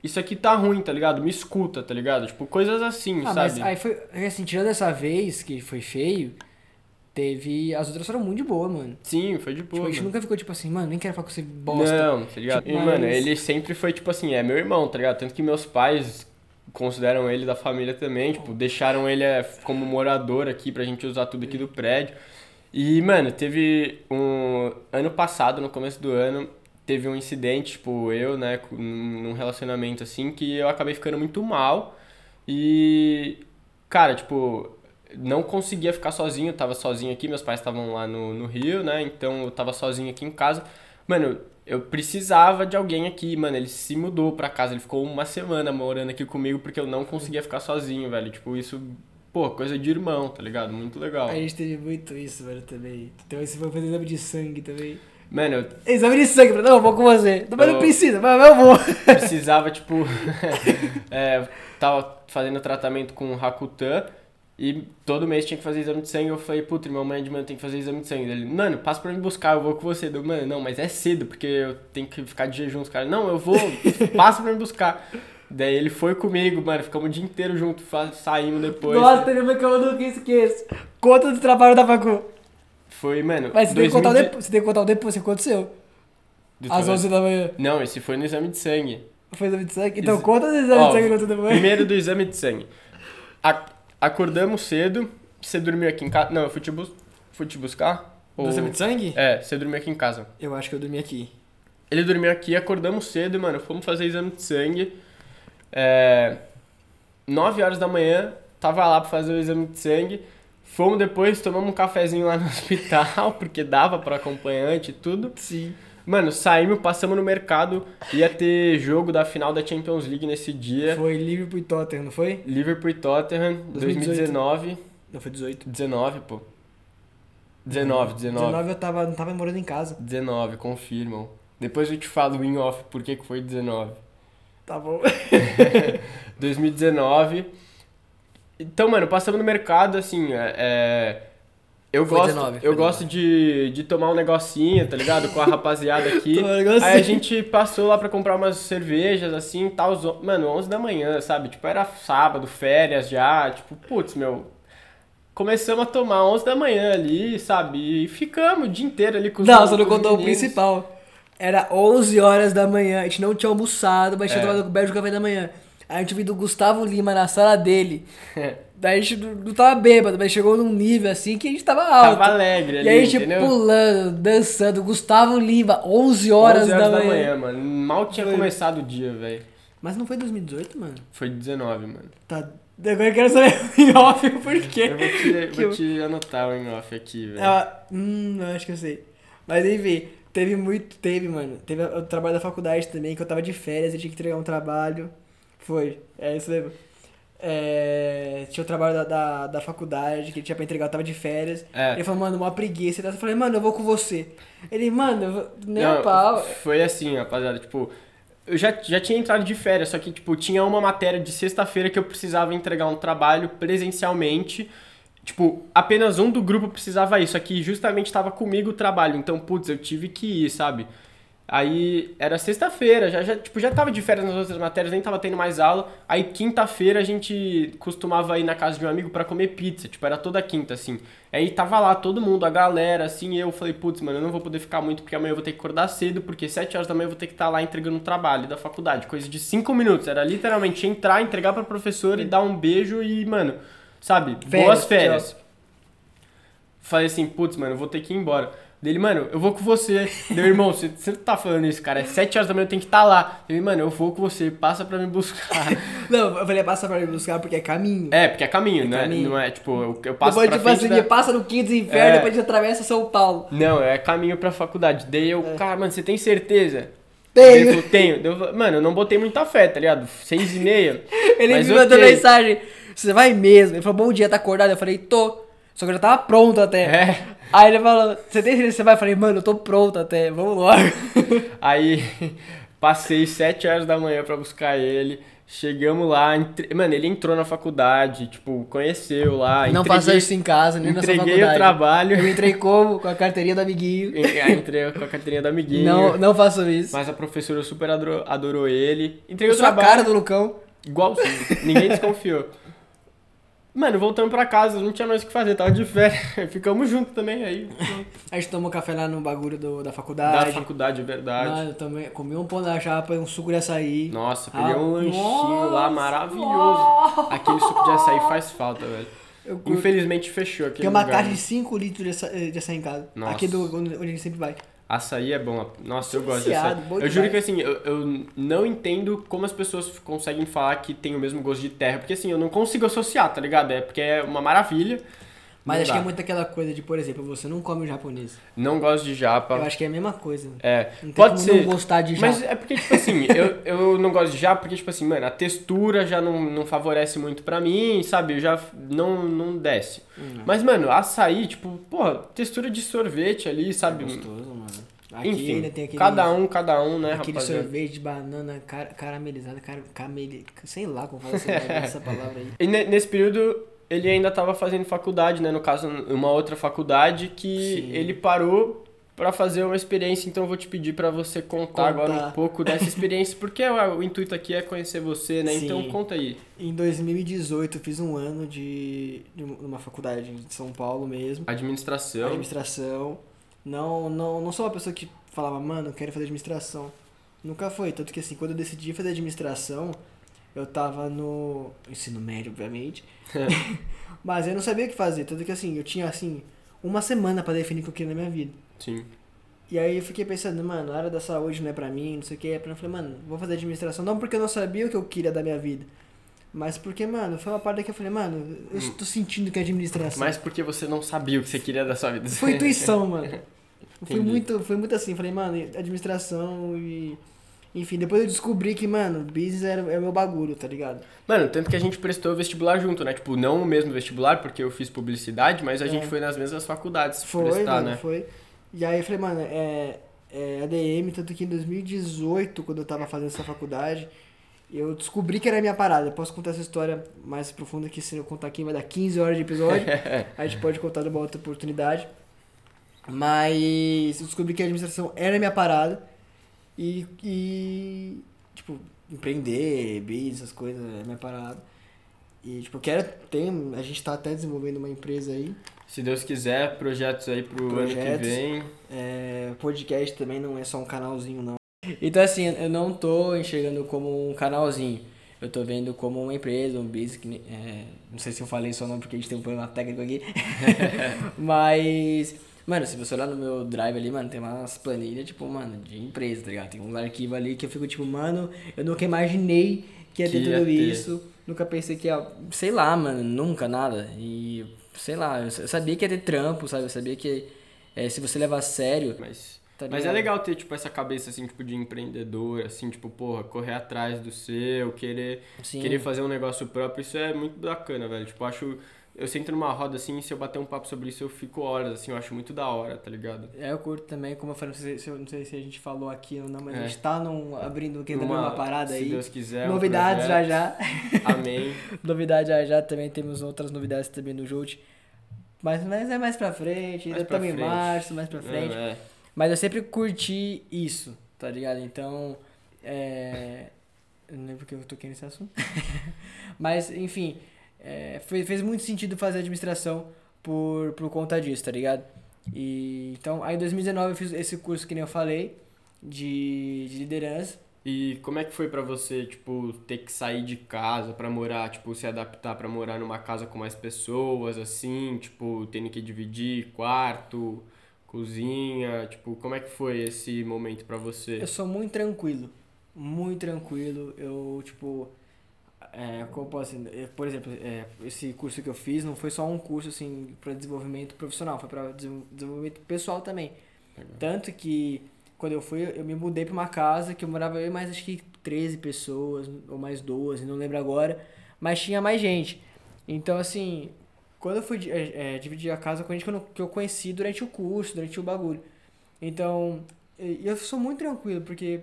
isso aqui tá ruim, tá ligado? Me escuta, tá ligado? Tipo, coisas assim, Ah, sabe? mas aí foi. Assim, tirando essa vez que foi feio, teve. As outras foram muito de boa, mano. Sim, foi de Tipo, boa. a gente mano. nunca ficou tipo assim, mano, nem quero falar com você bosta. Não, tá ligado? Tipo, e, mano, mas- ele sempre foi, tipo assim, é meu irmão, tá ligado? Tanto que meus pais consideram ele da família também, tipo, deixaram ele é, como morador aqui pra gente usar tudo aqui do prédio. E, mano, teve um. Ano passado, no começo do ano, teve um incidente, tipo, eu, né, num relacionamento assim, que eu acabei ficando muito mal. E. Cara, tipo, não conseguia ficar sozinho, tava sozinho aqui, meus pais estavam lá no, no Rio, né? Então eu tava sozinho aqui em casa. Mano, eu precisava de alguém aqui, mano. Ele se mudou pra casa, ele ficou uma semana morando aqui comigo porque eu não conseguia ficar sozinho, velho. Tipo, isso, pô, coisa de irmão, tá ligado? Muito legal. A gente teve muito isso, mano, também. Então esse foi fazer exame de sangue também. Mano, eu Exame de sangue, não, eu vou com você. Não, mas não Eu- precisa, mas eu vou. precisava, tipo. é, tava fazendo tratamento com o Rakutan e todo mês tinha que fazer exame de sangue. Eu falei, puta, irmão, amanhã de manhã tem que fazer exame de sangue. Ele, mano, passa pra me buscar, eu vou com você. Eu, mano, não, mas é cedo, porque eu tenho que ficar de jejum. Os caras, não, eu vou, passa pra me buscar. Daí ele foi comigo, mano, ficamos o dia inteiro junto, saímos depois. Nossa, teve uma que eu nunca esqueço. Conta do trabalho da facu. Foi, mano. Mas você tem, que contar o 2000 depois, você tem que contar o depois, que aconteceu. do Às trabalho. 11 da manhã. Não, esse foi no exame de sangue. Foi exame de sangue? Então Ex- conta os exames Ó, de sangue aconteceu depois. Primeiro do exame de sangue. A- acordamos cedo. Você dormiu aqui em casa? Não, eu fui te, bus- fui te buscar? Ou- exame de sangue? É, você dormiu aqui em casa. Eu acho que eu dormi aqui. Ele dormiu aqui, acordamos cedo, mano. Fomos fazer exame de sangue. É, 9 horas da manhã, tava lá pra fazer o exame de sangue. Fomos depois, tomamos um cafezinho lá no hospital, porque dava pra acompanhante e tudo. Sim. Mano, saímos, passamos no mercado. Ia ter jogo da final da Champions League nesse dia. Foi Liverpool e Tottenham, não foi? Liverpool e Tottenham, 2018. 2019. Não, foi 18. 19, pô. 19, 19. 19 eu tava, não tava morando em casa. 19, confirmam. Depois eu te falo em off por que que foi 19. Tá bom. 2019. Então, mano, passamos no mercado, assim, é... Eu Foi gosto, 19, eu gosto de, de tomar um negocinho, tá ligado? Com a rapaziada aqui. Um. Aí a gente passou lá pra comprar umas cervejas, assim, tal. Mano, 11 da manhã, sabe? Tipo, era sábado, férias já. Tipo, putz, meu... Começamos a tomar 11 da manhã ali, sabe? E ficamos o dia inteiro ali com os Não, você não contou o principal. Era 11 horas da manhã, a gente não tinha almoçado, mas tinha É. tomado coberto de café da manhã. Aí a gente viu do Gustavo Lima na sala dele. Daí a gente não, tava bêbado, mas chegou num nível assim que a gente tava alto. Tava alegre ali, E aí a gente entendeu? pulando, dançando. Gustavo Lima, 11 horas, 11 horas da, manhã. mano. Mal tinha Foi. começado o dia, velho. Mas não foi 2018, mano? Foi 19, mano. Tá. Agora eu quero saber em off o porquê. Eu vou te, vou eu- te anotar o em off aqui, velho. Ela, hum, eu acho que eu sei. Mas enfim, teve muito, teve, mano. Teve o trabalho da faculdade também, que eu tava de férias e tinha que entregar um trabalho. Foi, é isso mesmo. É, tinha o trabalho da, da, da faculdade que ele tinha pra entregar, eu tava de férias. É. Ele falou, mano, uma preguiça. Eu falei, mano, eu vou com você. Ele, mano, eu vou- nem Não, a pau. Foi assim, rapaziada, tipo... Eu já, já tinha entrado de férias, só que, tipo, tinha uma matéria de sexta-feira que eu precisava entregar um trabalho presencialmente. Tipo, apenas um do grupo precisava ir, só que justamente tava comigo o trabalho. Então, putz, eu tive que ir, sabe? Aí era sexta-feira, já, já, tipo, já tava de férias nas outras matérias, nem tava tendo mais aula. Aí quinta-feira a gente costumava ir na casa de um amigo para comer pizza, tipo, era toda quinta, assim. Aí tava lá todo mundo, a galera, assim, e eu falei, putz, mano, eu não vou poder ficar muito porque amanhã eu vou ter que acordar cedo, porque sete horas da manhã eu vou ter que estar tá lá entregando um trabalho da faculdade, coisa de cinco minutos. Era literalmente entrar, entregar pra professora e dar um beijo e, mano, sabe, Férias, boas férias. tchau. Falei assim, putz, mano, eu vou ter que ir embora. Dele, mano, eu vou com você. Meu irmão, você, você não tá falando isso, cara. É 7 horas da manhã, eu tenho que estar lá. Ele, mano, eu vou com você, passa pra me buscar. Não, eu falei, passa pra me buscar porque é caminho. é, porque é caminho, É né? caminho. Não é tipo, eu, eu passo depois, pra tipo assim, da- passa no Quinto Inferno, É. depois a gente atravessa São Paulo. Não, é caminho pra faculdade. Daí eu, cara, mano, você tem certeza? Tenho. Falou, tenho. Eu mano, eu não botei muita fé, tá ligado? Seis e meia. Ele me mandou mensagem, você vai mesmo? Ele falou, bom dia, tá acordado? Eu falei, tô. Só que eu já tava pronto até. É. Aí ele falou, você tem certeza que você vai? Eu falei, mano, eu tô pronto até, vamos logo. Aí passei sete horas da manhã pra buscar ele. Chegamos lá, entre... mano, ele entrou na faculdade, tipo, conheceu lá. Não entreguei- faça isso em casa, nem na sua Entreguei faculdade. o trabalho. Eu entrei como? Com a carteirinha do amiguinho. Aí entrei com a carteirinha da amiguinha. Não, não façam isso. Mas a professora super adorou, adorou ele. Entreguei o Sua trabalho. cara do Lucão. Igualzinho. Ninguém desconfiou. Mano, voltamos pra casa, não tinha mais o que fazer, tava de férias. Ficamos juntos também aí. A gente tomou café lá no bagulho do, da Da faculdade. faculdade, é verdade. Mano, também comi um pão na chapa e um suco de açaí. Nossa, peguei Ah, um lanchinho lá nossa, maravilhoso. Aquele suco de açaí faz falta, velho. Eu. Infelizmente fechou aquele Tem uma lugar, caixa né? de 5 litros de açaí, de açaí em casa. Nossa. Aqui do, onde onde a gente sempre vai. Açaí é bom. Nossa, eu gosto de açaí. viciado, Eu juro que demais. assim, eu, eu não entendo como as pessoas conseguem falar que tem o mesmo gosto de terra. Porque assim, eu não consigo associar, tá ligado? É porque é uma maravilha. Mas acho dá. que é muito aquela coisa de, por exemplo, você não come o japonês. Não gosto de japa. Eu acho que é a mesma coisa. É, Não tem pode como ser. não gostar de japa. Mas é porque, tipo assim, eu, eu não gosto de japa porque, tipo assim, mano, a textura já não, não favorece muito pra mim, sabe? Eu já não, não desce. Hum. Mas, mano, açaí, tipo, porra, textura de sorvete ali, sabe? É gostoso. Aqui Enfim, ainda tem aquele, cada um, cada um, né, aquele rapaziada? sorvete de banana car caramelizada, car cameli... sei lá como fala essa, palavra aí. E ne- nesse período, ele ainda tava fazendo faculdade, né? No caso, uma outra faculdade que Sim. ele parou pra fazer uma experiência, então eu vou te pedir pra você contar, Contar. agora um pouco dessa experiência, porque o, o intuito aqui é conhecer você, né? Sim. Então conta aí. Em 2018 eu fiz um ano de, de uma faculdade em São Paulo mesmo. Administração. Administração. Não, não, não sou uma pessoa que falava, mano, eu quero fazer administração. Nunca foi. Tanto que assim, quando eu decidi fazer administração, eu tava no ensino médio, obviamente. Mas eu não sabia o que fazer. Tanto que assim, eu tinha assim, uma semana pra definir o que eu queria na minha vida. Sim. E aí eu fiquei pensando, mano, a área da saúde não é pra mim, não sei o que. Eu falei, mano, vou fazer administração. Não porque eu não sabia o que eu queria da minha vida. Mas porque, mano, foi uma parte que eu falei, mano, eu estou sentindo que é administração. Mas porque você não sabia o que você queria da sua vida. Foi intuição, mano. Foi muito, foi muito assim, falei, mano, administração e. Enfim, depois eu descobri que, mano, business era, é o meu bagulho, tá ligado? Mano, tanto que a gente prestou vestibular junto, né? Tipo, não o mesmo vestibular, porque eu fiz publicidade, mas a É. gente foi nas mesmas faculdades Foi, prestar, mano, né? foi. E aí eu falei, mano, é, é ADM, tanto que em 2018, quando eu tava fazendo essa faculdade, eu descobri que era a minha parada. Eu posso contar essa história mais profunda que se eu contar aqui vai dar 15 horas de episódio. a gente pode contar numa outra oportunidade. Mas eu descobri que a administração era a minha parada. E, e tipo, empreender, business, essas coisas, é minha parada. E, tipo, eu quero, tem, a gente tá até desenvolvendo uma empresa aí. Se Deus quiser, projetos aí pro ano que Projetos. vem. É, podcast também não é só um canalzinho, não. Então, assim, eu não tô enxergando como um canalzinho. Eu tô vendo como uma empresa, um business. que é, não sei se eu falei isso ou não, porque a gente tem um problema técnico aqui. Mas, mano, se você olhar no meu drive ali, mano, tem umas planilhas, tipo, mano, de empresa, tá ligado? Tem uns arquivos ali que eu fico, tipo, mano, eu nunca imaginei que ia ter Que ia tudo ter. isso. Nunca pensei que ia. Sei lá, mano, nunca nada. E, sei lá, eu sabia que ia ter trampo, sabe? Eu sabia que é, se você levar a sério. Mas, Tá mas é legal ter, tipo, essa cabeça, assim, tipo, de empreendedor, assim, tipo, porra, correr atrás do seu, querer, Sim. querer fazer um negócio próprio, isso é muito bacana, velho. Tipo, acho... Eu sento numa roda, assim, se eu bater um papo sobre isso, eu fico horas, assim, eu acho muito da hora, tá ligado? É, eu curto também, como eu falei, não sei se, não sei se a gente falou aqui ou não, mas É. a gente tá num, abrindo, abrir Numa- uma parada se aí. Deus quiser. um Novidades já projeto. já. Amém. Novidades já já, também temos outras novidades também no Jolt. Mas, mas é mais pra frente, ainda estamos em março, mais pra frente. É, é. Mas eu sempre curti isso. tá ligado? Então, é... Eu não lembro porque eu toquei nesse assunto. Mas, enfim, é, foi, fez muito sentido fazer administração por, por conta disso, tá ligado? E, então, aí em 2019 eu fiz esse curso que nem eu falei, de, de liderança. E como é que foi pra você, tipo, ter que sair de casa pra morar, tipo, se adaptar pra morar numa casa com mais pessoas, assim, tipo, tendo que dividir quarto, cozinha, tipo, como é que foi esse momento pra você? Eu sou muito tranquilo, muito tranquilo. Eu, tipo, é, como posso dizer, eu, por exemplo, é, esse curso que eu fiz não foi só um curso, assim, pra desenvolvimento profissional, foi pra desenvolvimento pessoal também. Legal. Tanto que quando eu fui, eu me mudei pra uma casa que eu morava eu mais acho que 13 pessoas, ou mais 12, não lembro agora, mas tinha mais gente. Então, assim, quando eu fui é, é, dividir a casa com gente que eu, que eu conheci durante o curso, durante o bagulho. Então, eu sou muito tranquilo, porque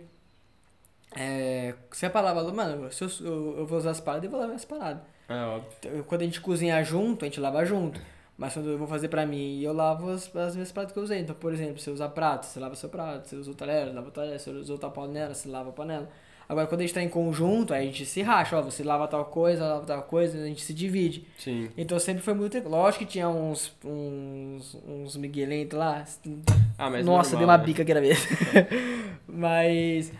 é, se a palavra, mano, se eu, eu, eu vou usar as paradas, eu vou lavar as paradas. É óbvio. Então, Quando a gente cozinha junto, a gente lava junto. Mas quando eu vou fazer pra mim, eu lavo as, as minhas pratos que eu usei. Então, por exemplo, eu usar prato, você lava seu prato. Eu usar talher, lava o talher. Eu usar outra panela, você lava a panela. Agora, quando a gente tá em conjunto, aí a gente se racha. Ó, você lava tal coisa, lava tal coisa, a gente se divide. Sim. Então, sempre foi muito... Lógico que tinha uns, uns, uns miguelentos lá. Ah, mas Nossa, normal, dei uma né? bica aquela vez. mas...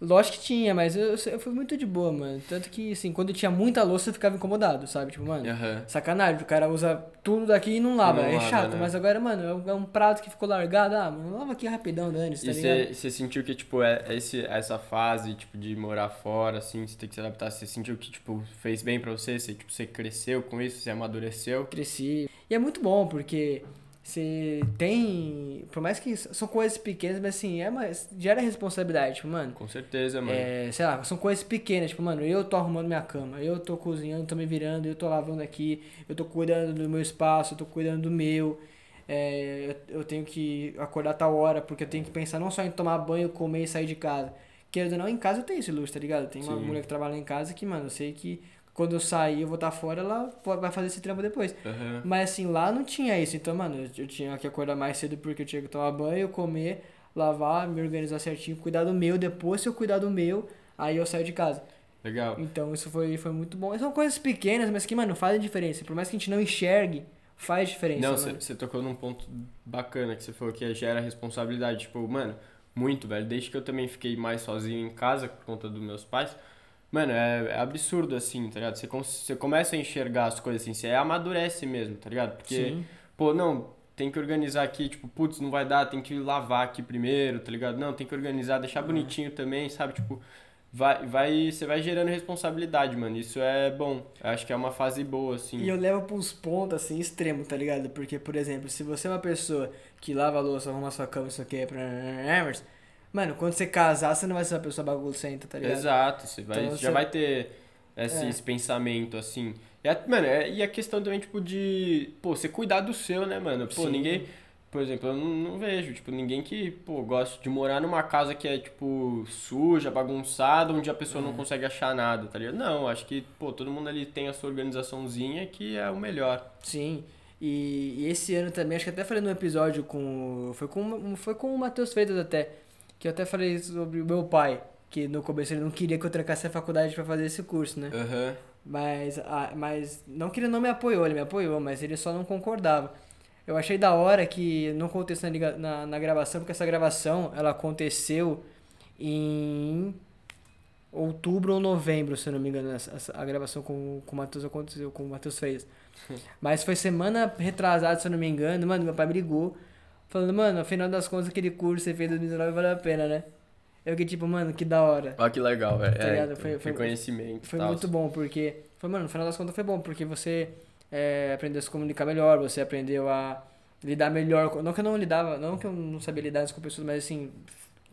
Lógico que tinha, mas eu, eu fui muito de boa, mano. Tanto que, assim, quando tinha muita louça, eu ficava incomodado, sabe? Tipo, mano... Aham. Sacanagem, o cara usa tudo daqui e não lava. Não é lava, chato, né? mas agora, mano, é um- é prato que ficou largado. Ah, mano, lava aqui rapidão, dane-se, tá E você sentiu que, tipo, é, esse, essa fase, tipo, de morar fora, assim, você ter que se adaptar, você sentiu que, tipo, fez bem pra você? Você, tipo, você cresceu com isso, você amadureceu? Cresci. E é muito bom, porque você tem. Por mais que são coisas pequenas, mas assim, é uma, gera responsabilidade. Tipo, mano, Com certeza, mano. é, sei lá, são coisas pequenas. Tipo, mano, eu tô arrumando minha cama, eu tô cozinhando, tô me virando, eu tô lavando aqui, eu tô cuidando do meu espaço, eu tô cuidando do meu. É, eu, eu tenho que acordar tal hora, porque eu tenho que pensar não só em tomar banho, comer e sair de casa. Querendo ou não, em casa eu tenho esse luxo, tá ligado? Tem uma Sim. mulher que trabalha em casa que, mano, eu sei que quando eu sair eu vou estar fora, ela vai fazer esse trampo depois. Aham. Mas assim, lá não tinha isso. Então, mano, eu, eu tinha que acordar mais cedo porque eu tinha que tomar banho, comer, lavar, me organizar certinho, cuidar do meu. Depois, se eu cuidar do meu, aí eu saio de casa. Legal. Então, isso foi, foi muito bom. São coisas pequenas, mas que, mano, fazem diferença. Por mais que a gente não enxergue, faz diferença. Não, você tocou num ponto bacana que você falou que gera responsabilidade. Tipo, mano, muito, velho. Desde que eu também fiquei mais sozinho em casa por conta dos meus pais. Mano, é, é absurdo assim, tá ligado? Você, você começa a enxergar as coisas assim, você amadurece mesmo, tá ligado? Porque, Sim. pô, não, tem que organizar aqui, tipo, putz, não vai dar, tem que lavar aqui primeiro, tá ligado? Não, tem que organizar, deixar bonitinho também, sabe? Tipo, vai, vai, você vai gerando responsabilidade, mano. Isso é bom. Eu acho que é uma fase boa, assim. E eu levo pros pontos, assim, extremo, tá ligado? Porque, por exemplo, se você é uma pessoa que lava a louça, arruma sua cama, isso aqui é pra... Mano, quando você casar, você não vai ser uma pessoa bagunçenta, tá ligado? Exato, você vai, Então já você- vai ter esse, É. assim. E a, mano, é- e a questão também, tipo, de, pô, você cuidar do seu, né, mano? Pô, Sim. ninguém, por exemplo, eu não, não vejo, tipo, ninguém que, pô, gosta de morar numa casa que é, tipo, suja, bagunçada, onde a pessoa Uhum. não consegue achar nada, tá ligado? Não, acho que, pô, todo mundo ali tem a sua organizaçãozinha que é o melhor. Sim. E, e esse ano também, acho que até falei no episódio com. Foi com, foi com o Matheus Freitas até. Que eu até falei sobre o meu pai. Que no começo ele não queria que eu trancasse a faculdade pra fazer esse curso, né? Aham. Mas, ah, mas não que ele não me apoiou, ele me apoiou, mas ele só não concordava. Eu achei da hora que não aconteceu na, na, na gravação, porque essa gravação ela aconteceu em outubro ou novembro, se eu não me engano. essa- essa- a gravação com, com o Matheus aconteceu, com o Matheus Freitas. Mas foi semana retrasada, se eu não me engano. Mano, meu pai me ligou, falando, mano, afinal das contas, aquele curso que você fez em 2019 valeu a pena, né? Eu fiquei tipo, mano, que da hora. Olha que legal, velho. Tá É, ligado? então, Foi- foi- reconhecimento. Foi muito bom, porque. Foi, mano, no final das contas foi bom, porque você é, aprendeu a se comunicar melhor, você aprendeu a lidar melhor. com- Não que eu não lidava, não que eu não sabia lidar com pessoas, mas assim.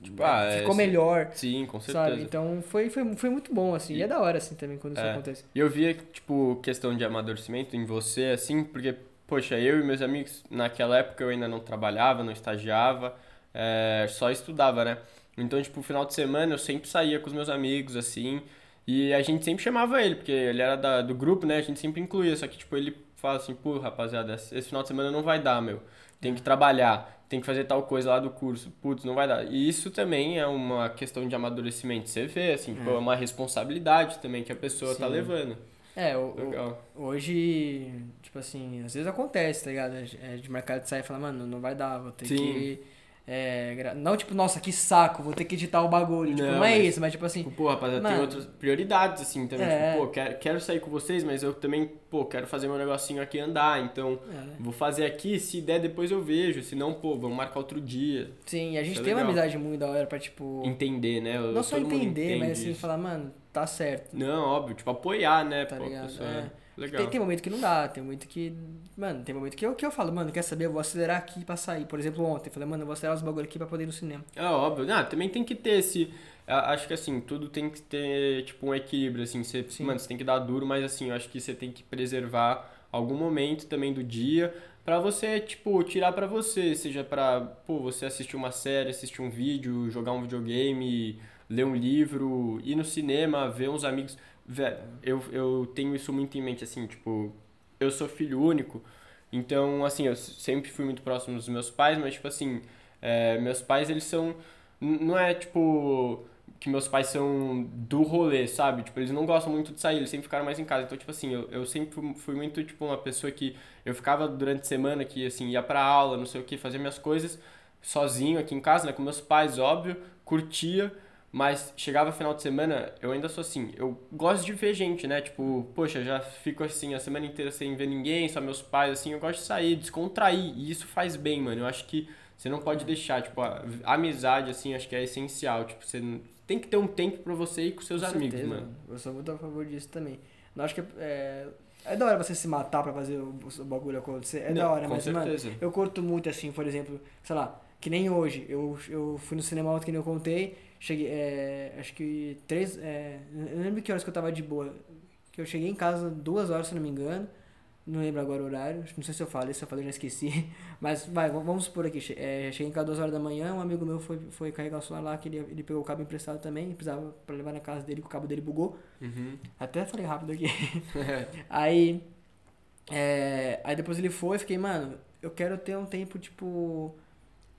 Tipo, Ah, é, ficou melhor, Sim, com certeza. sabe? Então foi, foi, foi muito bom, assim. E, E- é da hora, assim, também, quando isso É. acontece. E eu via, tipo, questão de amadurecimento em você, assim, porque, poxa, eu e meus amigos, naquela época eu ainda não trabalhava, não estagiava, é, só estudava, né? Então, tipo, final de semana eu sempre saía com os meus amigos, assim, e a gente sempre chamava ele, porque ele era da, do grupo, né? A gente sempre incluía, só que, tipo, ele fala assim, pô, rapaziada, esse final de semana não vai dar, meu. Tem que trabalhar. tem que fazer tal coisa lá do curso. Putz, não vai dar. E isso também é uma questão de amadurecimento. Você vê, assim, é, é uma responsabilidade também que a pessoa tá Sim. tá levando. É, o, o, hoje, tipo assim, às vezes acontece, tá ligado? É, de mercado de sair e falar, mano, não vai dar, vou ter Sim. que é, não, tipo, nossa, que saco, vou ter que editar o bagulho. Tipo, não, não é mas, isso, mas tipo assim. Pô, rapaziada, mano, tem outras prioridades, assim, também. É. Tipo, pô, quero, quero sair com vocês, mas eu também, pô, quero fazer meu negocinho aqui andar. Então, é. vou fazer aqui, se der, depois eu vejo. Se não, pô, vamos marcar outro dia. Sim, a gente é tem legal. uma amizade muito da hora pra, tipo. Entender, né? Não só entender, mas assim, isso. falar, mano, tá certo. Não, óbvio, tipo, apoiar, né? Tá pô, ligado? Pessoa, é. Legal. Tem, tem momento que não dá, tem momento que. Mano, tem momento que eu, que eu falo, mano, quer saber? Eu vou acelerar aqui pra sair. Por exemplo, ontem, eu falei, mano, eu vou acelerar os bagulho aqui pra poder ir no cinema. É óbvio. Não, também tem que ter esse. Acho que assim, tudo tem que ter, tipo, um equilíbrio, assim. Você, mano, você tem que dar duro, mas assim, eu acho que você tem que preservar algum momento também do dia para você, tipo, tirar para você, seja para, pô, você assistir uma série, assistir um vídeo, jogar um videogame, ler um livro, ir no cinema, ver uns amigos. Velho, eu, eu tenho isso muito em mente, assim, tipo, eu sou filho único, então, assim, eu sempre fui muito próximo dos meus pais, mas, tipo assim, é, meus pais, eles são. Não é, tipo, que meus pais são do rolê, sabe? Tipo, eles não gostam muito de sair, eles sempre ficaram mais em casa. Então, tipo assim, eu, eu sempre fui muito, tipo, uma pessoa que eu ficava durante a semana que, assim, ia pra aula, não sei o que, fazia minhas coisas sozinho aqui em casa, né? Com meus pais, óbvio, curtia. Mas chegava final de semana, eu ainda sou assim, eu gosto de ver gente, né? Tipo, poxa, já fico assim a semana inteira sem ver ninguém, só meus pais, assim, eu gosto de sair, descontrair. E isso faz bem, mano. Eu acho que você não pode deixar, tipo, a, amizade, assim, acho que é essencial. Tipo, você tem que ter um tempo pra você ir com seus com amigos, certeza, mano. Eu sou muito a favor disso também. Não acho que é, é da hora você se matar pra fazer o, o bagulho acontecer. É não, da hora, mas, certeza. mano, eu curto muito, assim, por exemplo, sei lá, que nem hoje. Eu, eu fui no cinema ontem que nem eu contei. Cheguei, é, acho que três. É, eu lembro que horas que eu tava de boa. Que eu cheguei em casa duas horas, se não me engano. Não lembro agora o horário. Não sei se eu falei, se eu falei, já esqueci. Mas vai, vamos supor aqui. É, cheguei em casa duas horas da manhã. Um amigo meu foi, foi carregar o celular lá, que ele, ele pegou o cabo emprestado também. Precisava pra levar na casa dele, que o cabo dele bugou. Uhum. Até falei rápido aqui. aí. É, aí depois ele foi, fiquei, mano, eu quero ter um tempo, tipo,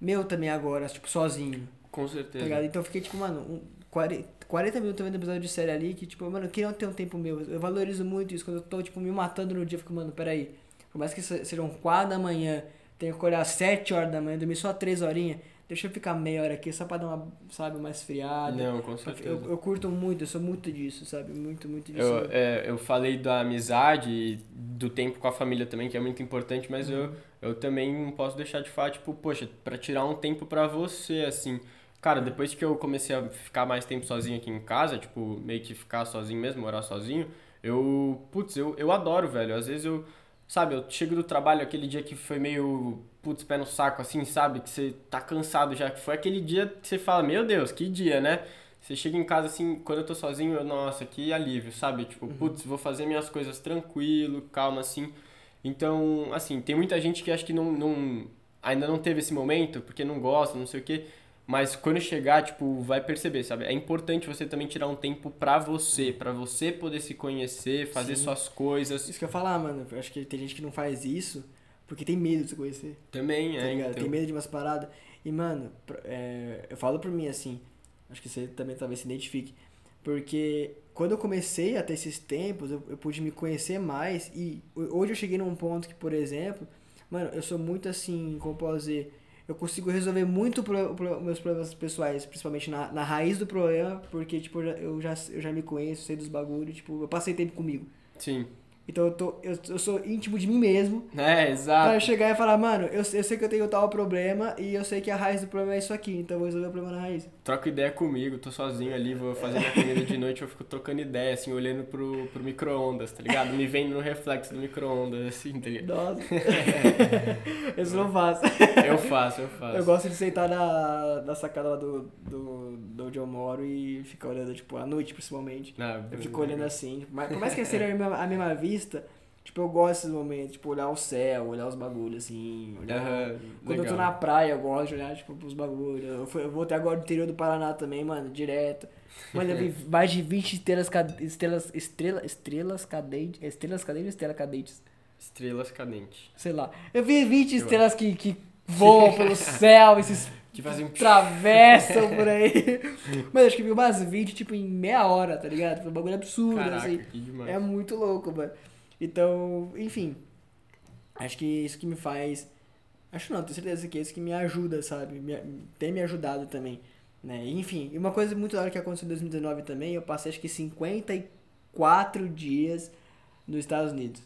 meu também agora, tipo, sozinho. Com certeza. Tá então eu fiquei tipo, mano, um, 40, 40 minutos vendo episódio de série ali que, tipo, mano, eu queria ter um tempo meu. Eu valorizo muito isso. Quando eu tô, tipo, me matando no dia, eu fico, mano, peraí. Por mais que sejam 4 da manhã, tenho que acordar às 7 horas da manhã, dormir só 3 horinhas. Deixa eu ficar meia hora aqui só pra dar uma, sabe, uma esfriada. Não, com certeza. Eu, eu curto muito, eu sou muito disso, sabe? Muito, muito disso. Eu, é, eu falei da amizade, do tempo com a família também, que é muito importante, mas uhum. eu, eu também não posso deixar de falar, tipo, poxa, pra tirar um tempo pra você, assim. Cara, depois que eu comecei a ficar mais tempo sozinho aqui em casa, tipo, meio que ficar sozinho mesmo, morar sozinho, eu, putz, eu, eu adoro, velho. Às vezes eu, sabe, eu chego do trabalho aquele dia que foi meio, putz, pé no saco, assim, sabe? Que você tá cansado já. Que foi aquele dia que você fala, meu Deus, que dia, né? Você chega em casa assim, quando eu tô sozinho, eu, nossa, que alívio, sabe? Tipo, uhum. putz, vou fazer minhas coisas tranquilo, calma, assim. Então, assim, tem muita gente que acha que não, não ainda não teve esse momento, porque não gosta, não sei o quê. Mas quando chegar, tipo, vai perceber, sabe? É importante você também tirar um tempo pra você, pra você poder se conhecer, fazer Sim. suas coisas. Isso que eu ia falar, mano. Eu acho que tem gente que não faz isso porque tem medo de se conhecer. Também, tá é. Então. Tem medo de umas paradas. E, mano, é, eu falo por mim assim, acho que você também talvez se identifique. Porque quando eu comecei a ter esses tempos, eu, eu pude me conhecer mais. E hoje eu cheguei num ponto que, por exemplo, mano, eu sou muito assim, como posso dizer eu consigo resolver muito pro, pro, meus problemas pessoais, principalmente na, na raiz do problema, porque, tipo, eu já, eu já me conheço, sei dos bagulhos, tipo, eu passei tempo comigo. Sim. Então eu, tô, eu, eu sou íntimo de mim mesmo. É, exato. Pra chegar e falar, mano, eu, eu sei que eu tenho tal problema e eu sei que a raiz do problema é isso aqui, então eu vou resolver o problema na raiz. Troca ideia comigo, tô sozinho ali, vou fazer minha comida de noite, eu fico trocando ideia, assim, olhando pro, pro micro-ondas, tá ligado? Me vendo no reflexo do micro-ondas, assim, tá ligado? Nossa. Isso não faço. Eu faço, eu faço. Eu gosto de sentar na, na sacada lá do, do, do onde eu moro e ficar olhando, tipo, à noite principalmente. Ah, eu fico olhando assim, mas por mais que seja a mesma, a mesma vista, Tipo, eu gosto desses momentos, tipo, olhar o céu, olhar os bagulhos, assim. Olhar... Uhum, Quando legal. eu tô na praia, eu gosto de olhar, tipo, pros bagulhos. Eu, fui, eu vou até agora no interior do Paraná também, mano, direto. Mano, eu vi mais de 20 estrelas, estrelas, estrela, estrelas cadentes, estrelas cadentes ou estrelas cadentes? Estrelas cadentes. Sei lá. Eu vi 20 eu estrelas que, que voam pelo céu, esses Que fazem um atravessam por aí. Mano, acho que vi umas 20, tipo, em meia hora, tá ligado? Foi um bagulho absurdo, Caraca, assim. que demais. É muito louco, mano. Então, enfim. Acho que isso que me faz. Acho não, tenho certeza que é isso que me ajuda, sabe? Me, tem me ajudado também. Né? Enfim, e uma coisa muito da hora que aconteceu em 2019 também, eu passei acho que 54 dias nos Estados Unidos.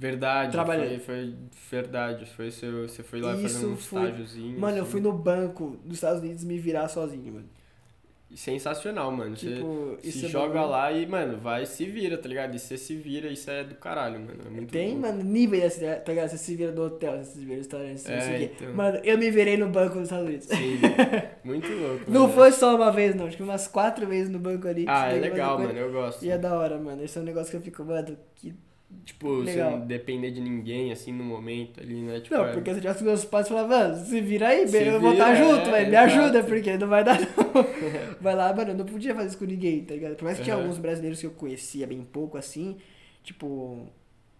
Verdade, Trabalhando. foi, foi verdade. Foi seu, você foi lá Isso fazer um foi- estágiozinho. Mano, eu assim. fui no banco dos Estados Unidos me virar sozinho, mano. Sensacional, mano. Você Tipo, se isso é joga bagulho- lá e, mano, vai se vira, tá ligado? E você se vira, isso é do caralho, mano. É muito Tem, louco. mano, níveis assim, tá ligado? Você se vira no hotel, você se vira no restaurante, você É, quê. então. Mano, eu me virei no banco dos Estados Unidos. Sim, muito louco. Não mano. foi só uma vez, não. Acho que umas quatro vezes no banco ali. Ah, é legal, mano. Eu gosto. E é da hora, mano. Esse é um negócio que eu fico, mano, que... Tipo, Legal. você não depender de ninguém, assim, no momento ali, né? Tipo, Não, é- porque se tivesse com meus pais, falava, se vira aí, Se eu vou estar vira, junto, é, velho, me exato. ajuda, porque não vai dar não. Vai lá, mano, eu não podia fazer isso com ninguém, tá ligado? Por mais que tinha Aham. alguns brasileiros que eu conhecia bem pouco, assim, tipo,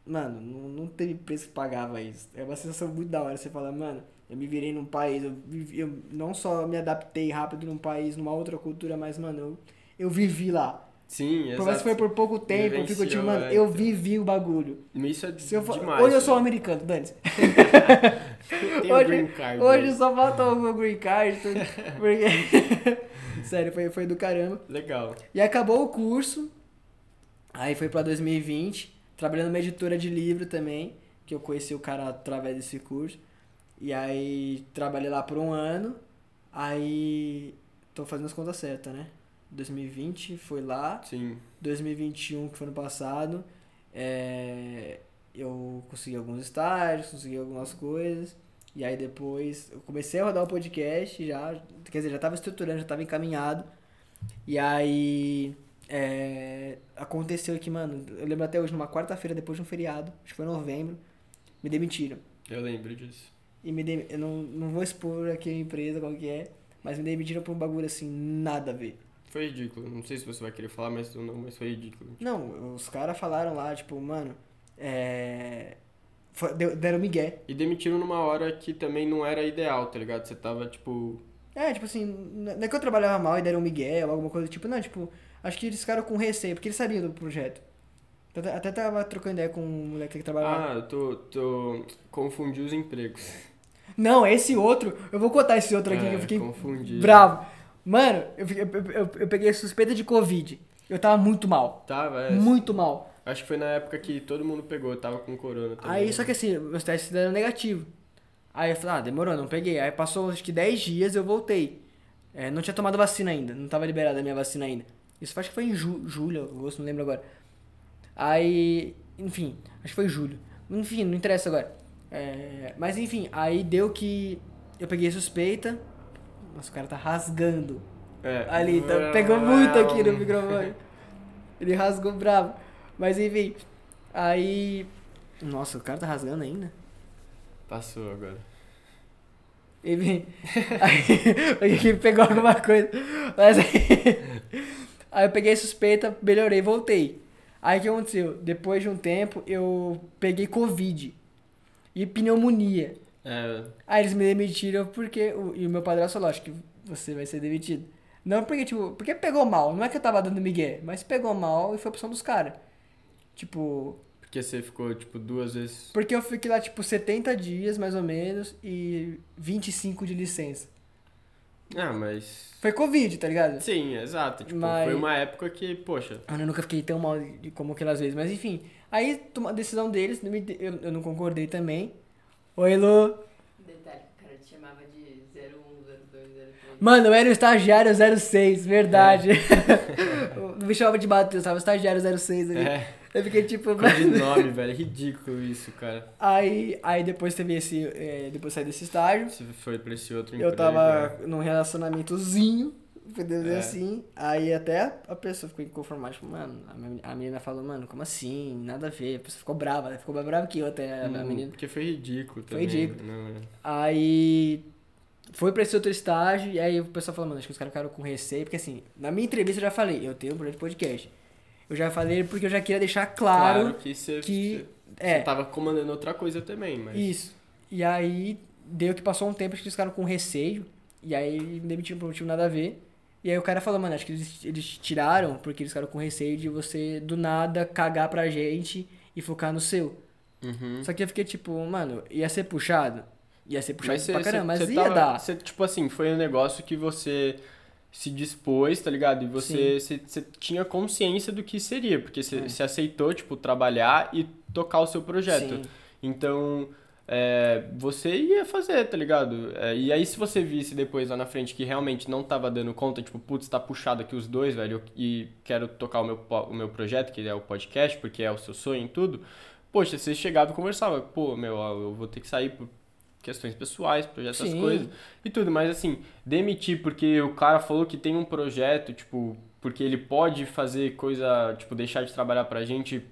mano, não, não teve preço que pagava isso. É uma sensação muito da hora, você fala, mano, eu me virei num país, eu, eu não só me adaptei rápido num país, numa outra cultura, mas, mano, eu, eu vivi lá. Sim, Por mais que foi exato. por pouco tempo, eu fico tipo, Vivenciou, mano, é, eu então. vivi o bagulho. Isso é Se eu for... demais. Hoje eu sou americano, o hoje- green card. Hoje só falta o meu green card. Porque... Sério, foi, foi do caramba. Legal. E acabou o curso. Aí foi pra 2020. Trabalhando numa editora de livro também. Que eu conheci o cara através desse curso. E aí trabalhei lá por um ano. Aí. Tô fazendo as contas certas, né? 2020 foi lá. Sim. 2021, que foi ano passado, é, eu consegui alguns estágios, consegui algumas coisas. E aí depois eu comecei a rodar o podcast já, quer dizer, já estava estruturando, já estava encaminhado. E aí é, aconteceu que, mano, eu lembro até hoje, numa quarta-feira, depois de um feriado, acho que foi em novembro, me demitiram. Eu lembro disso. E me dem... eu não, não vou expor aqui a empresa qual que é, mas me demitiram por um bagulho assim, nada a ver. Foi ridículo. Não sei se você vai querer falar, mas ou não, mas foi ridículo. Não, os caras falaram lá, tipo, mano, é. foi- Deram migué. E demitiram numa hora que também não era ideal, tá ligado? Você tava, tipo. É, tipo assim, não é que eu trabalhava mal e deram migué ou alguma coisa tipo, não, tipo, acho que eles ficaram com receio, porque eles sabiam do projeto. Até, tava trocando ideia com um moleque que trabalhava. Ah, eu tô. tô. Confundi os empregos. Não, esse outro, eu vou contar esse outro aqui que É, eu fiquei confundi. bravo. Mano, eu, eu, eu, eu peguei suspeita de Covid. Eu tava muito mal. Tava, é. Muito mal. Acho que foi na época que todo mundo pegou, tava com corona também. Aí, só que assim, meus testes deram negativo. Aí eu falei, ah, demorou, não peguei. Aí passou acho que 10 dias eu voltei. É, não tinha tomado vacina ainda, não tava liberada a minha vacina ainda. Isso acho que foi em ju julho, agosto, não lembro agora. Aí, enfim, acho que foi julho. Enfim, não interessa agora. É, mas enfim, aí deu que eu peguei suspeita. Nossa, o cara tá rasgando. É. Ali, tá, pegou muito aqui no microfone. Ele rasgou bravo. Mas enfim, aí. Nossa, o cara tá rasgando ainda? Passou agora. Enfim. Aí, aqui pegou alguma coisa. Mas aí. Aí eu peguei suspeita, melhorei, voltei. Aí o que aconteceu? Depois de um tempo, eu peguei Covid e pneumonia. É. Aí eles me demitiram porque. O, e o meu padrasto falou: acho que você vai ser demitido. Não porque, tipo, porque pegou mal. Não é que eu tava dando migué, mas pegou mal e foi opção dos caras. Tipo, Porque você ficou, tipo, duas vezes. porque eu fiquei lá, tipo, 70 dias mais ou menos e 25 de licença. Ah, mas. Foi Covid, tá ligado? Sim, exato. Tipo, Mas- foi uma época que, poxa. Mano, eu nunca fiquei tão mal como aquelas vezes. Mas enfim, aí a decisão deles, eu não concordei também. Oi, Lu. Detalhe, o cara te chamava de 01, 02, 03. Mano, eu era o estagiário 06, verdade. Não me chamava de Matheus, tava estagiário 06 ali. É. Eu fiquei tipo. De nome, velho. É ridículo isso, cara. Aí, aí depois teve esse. é, depois saí desse estágio. Você foi pra esse outro Eu emprego. tava né? num relacionamentozinho, dizer É. assim. Aí até a pessoa ficou inconformada, tipo, mano, a men- a menina falou, mano, como assim? Nada a ver. A pessoa ficou brava, ela ficou mais brava que eu até, a Hum, menina. Porque foi ridículo Foi também. ridículo. Não, é. Aí foi pra esse outro estágio, e aí o pessoal falou, mano, acho que os caras ficaram com receio, porque assim, na minha entrevista eu já falei, eu tenho um projeto de podcast. Eu já falei porque eu já queria deixar claro, que você, que- é. tava comandando outra coisa também, mas. isso. E aí deu que passou um tempo acho que eles ficaram com receio. E aí me demitiram por um motivo nada a ver. E aí o cara falou, mano, acho que eles, eles tiraram porque eles ficaram com receio de você do nada cagar pra gente e focar no seu. Uhum. Só que eu fiquei tipo, mano, ia ser puxado? Ia ser puxado cê- pra caramba, mas ia tava- dar. cê, tipo assim, foi um negócio que você se dispôs, tá ligado? E você cê- cê tinha consciência do que seria, porque você É. aceitou, tipo, trabalhar e tocar o seu projeto. Sim. Então, é, você ia fazer, tá ligado? É, e aí, se você visse depois lá na frente que realmente não tava dando conta, tipo, putz, tá puxado aqui os dois, velho, e quero tocar o meu, o meu projeto, que é o podcast, porque é o seu sonho e tudo, poxa, você chegava e conversava, pô, meu, eu vou ter que sair por questões pessoais, projetos, essas coisas e tudo, mas assim, demitir porque o cara falou que tem um projeto, tipo, porque ele pode fazer coisa, tipo, deixar de trabalhar pra gente,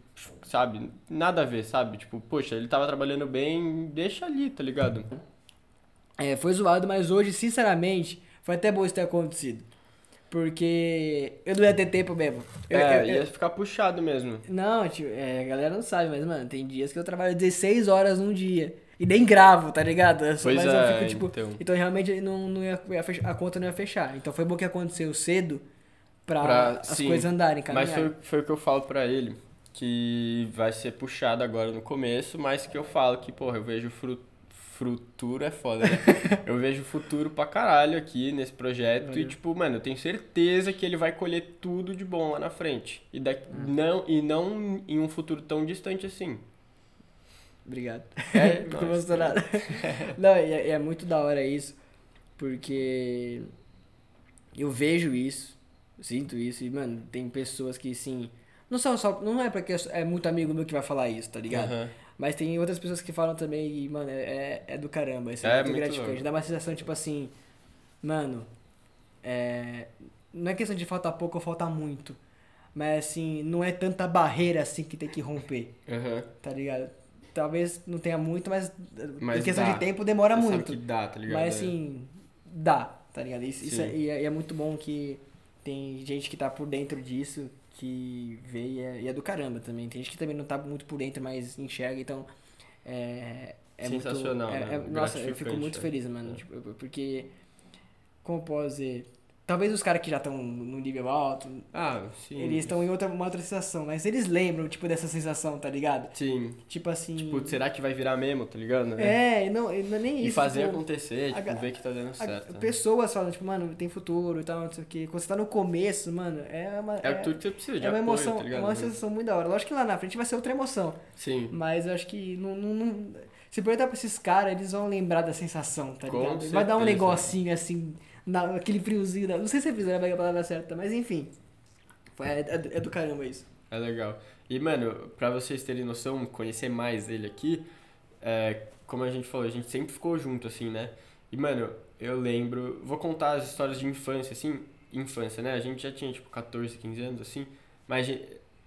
sabe? Nada a ver, sabe? Tipo, poxa, ele tava trabalhando bem, deixa ali, tá ligado? É, foi zoado, mas hoje, sinceramente, foi até bom isso ter acontecido. Porque eu não ia ter tempo mesmo. Eu- é, eu- eu- ia ficar puxado mesmo. Não, tipo, é, a galera não sabe, mas, mano, tem dias que eu trabalho 16 horas num dia. E nem gravo, tá ligado? Pois mas é, eu fico, tipo. então. Então, realmente não, não ia, a conta não ia fechar. Então foi bom que aconteceu cedo pra, Pra- as sim, coisas andarem, Mas caminharem. foi, foi o que eu falo pra ele, que vai ser puxado agora no começo, mas que eu falo que, porra, eu vejo fru, futuro é foda, né? eu vejo futuro pra caralho aqui nesse projeto e, tipo, mano, eu tenho certeza que ele vai colher tudo de bom lá na frente. E, da, não, e não em um futuro tão distante assim. Obrigado. É, nóis. emocionado. Não, e é, é muito da hora isso, porque eu vejo isso, sinto isso, e, mano, tem pessoas que, sim, não são só, não é porque é muito amigo meu que vai falar isso, tá ligado? Aham. Mas tem outras pessoas que falam também e, mano, é, é do caramba, isso é, É muito, muito gratificante. louco. Dá uma sensação, tipo assim, mano, é, não é questão de faltar pouco ou faltar muito, mas assim, não é tanta barreira assim que tem que romper Aham. tá ligado? Talvez não tenha muito, mas, Mas em questão dá. de tempo demora Você muito. Dá, tá ligado? Mas É. assim, dá, tá ligado? Isso, isso é, e, é, e é muito bom que tem gente que tá por dentro disso, que vê e é, e é do caramba também. Tem gente que também não tá muito por dentro, mas enxerga, então é, é Sensacional, muito, é- né? é- nossa, eu fico muito é. feliz, mano, É. tipo, porque como eu posso dizer, talvez os caras que já estão no nível alto, Ah, sim. eles estão em outra, uma outra sensação, mas eles lembram, tipo, dessa sensação, tá ligado? Sim. Tipo assim. Tipo, será que vai virar mesmo, tá ligado? É, e não, não é nem isso. E fazer tipo, acontecer, tipo, ver que tá dando certo. né? Pessoas falam, tipo, mano, tem futuro e tal, não sei o quê. Quando você tá no começo, mano, é uma. É tudo que você precisa de é uma apoio, emoção, tá é ligado? uma sensação muito da hora. Lógico que lá na frente vai ser outra emoção. Sim. Mas eu acho que não. não, não- se perguntar pra esses caras, eles vão lembrar da sensação, tá Com ligado? Vai dar um negocinho assim, na, aquele friozinho. Não sei se é friozinho, é a palavra certa, mas enfim. É, é- é do caramba isso. É legal. E, mano, pra vocês terem noção, conhecer mais ele aqui, é, como a gente falou, a gente sempre ficou junto, assim, né? E, mano, eu lembro. Vou contar as histórias de infância, assim. Infância, né? A gente já tinha, tipo, 14, 15 anos, assim. Mas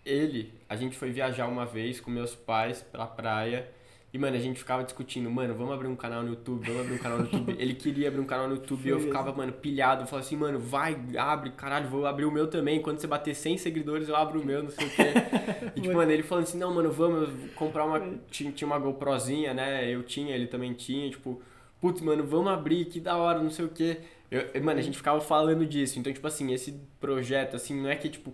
ele, a gente foi viajar uma vez com meus pais pra praia. E, mano, a gente ficava discutindo, mano, vamos abrir um canal no YouTube, vamos abrir um canal no YouTube. Ele queria abrir um canal no YouTube e eu ficava, mano, pilhado. Eu falava assim, mano, vai, abre, caralho, vou abrir o meu também. Quando você bater 100 seguidores, eu abro o meu, não sei o quê. E, tipo, mano, ele falando assim, não, mano, vamos comprar uma... Tinha, tinha uma GoProzinha, né? Eu tinha, ele também tinha, tipo... Putz, mano, vamos abrir, que da hora, não sei o quê. Eu, mano, a gente ficava falando disso. Então, tipo assim, esse projeto, assim, não é que, tipo...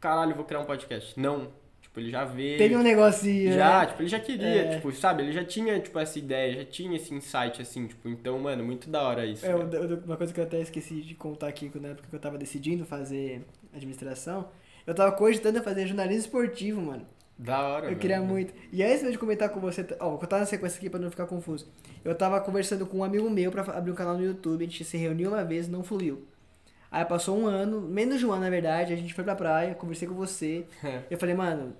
Caralho, vou criar um podcast. Não. Tipo, ele já veio... Teve um negocinho. Já, né? tipo, ele já queria, É. tipo, sabe? Ele já tinha, tipo, essa ideia, já tinha esse insight, assim, tipo, então, mano, muito da hora isso. É, uma coisa que eu até esqueci de contar aqui, na época que eu tava decidindo fazer administração, eu tava cogitando fazer jornalismo esportivo, mano. Da hora, Eu mano. queria muito. E antes de comentar com você, ó, vou contar na sequência aqui pra não ficar confuso. Eu tava conversando com um amigo meu pra abrir um canal no YouTube, a gente se reuniu uma vez, não fluiu. Aí passou um ano, menos de um ano na verdade, a gente foi pra praia, conversei com você. eu falei, mano,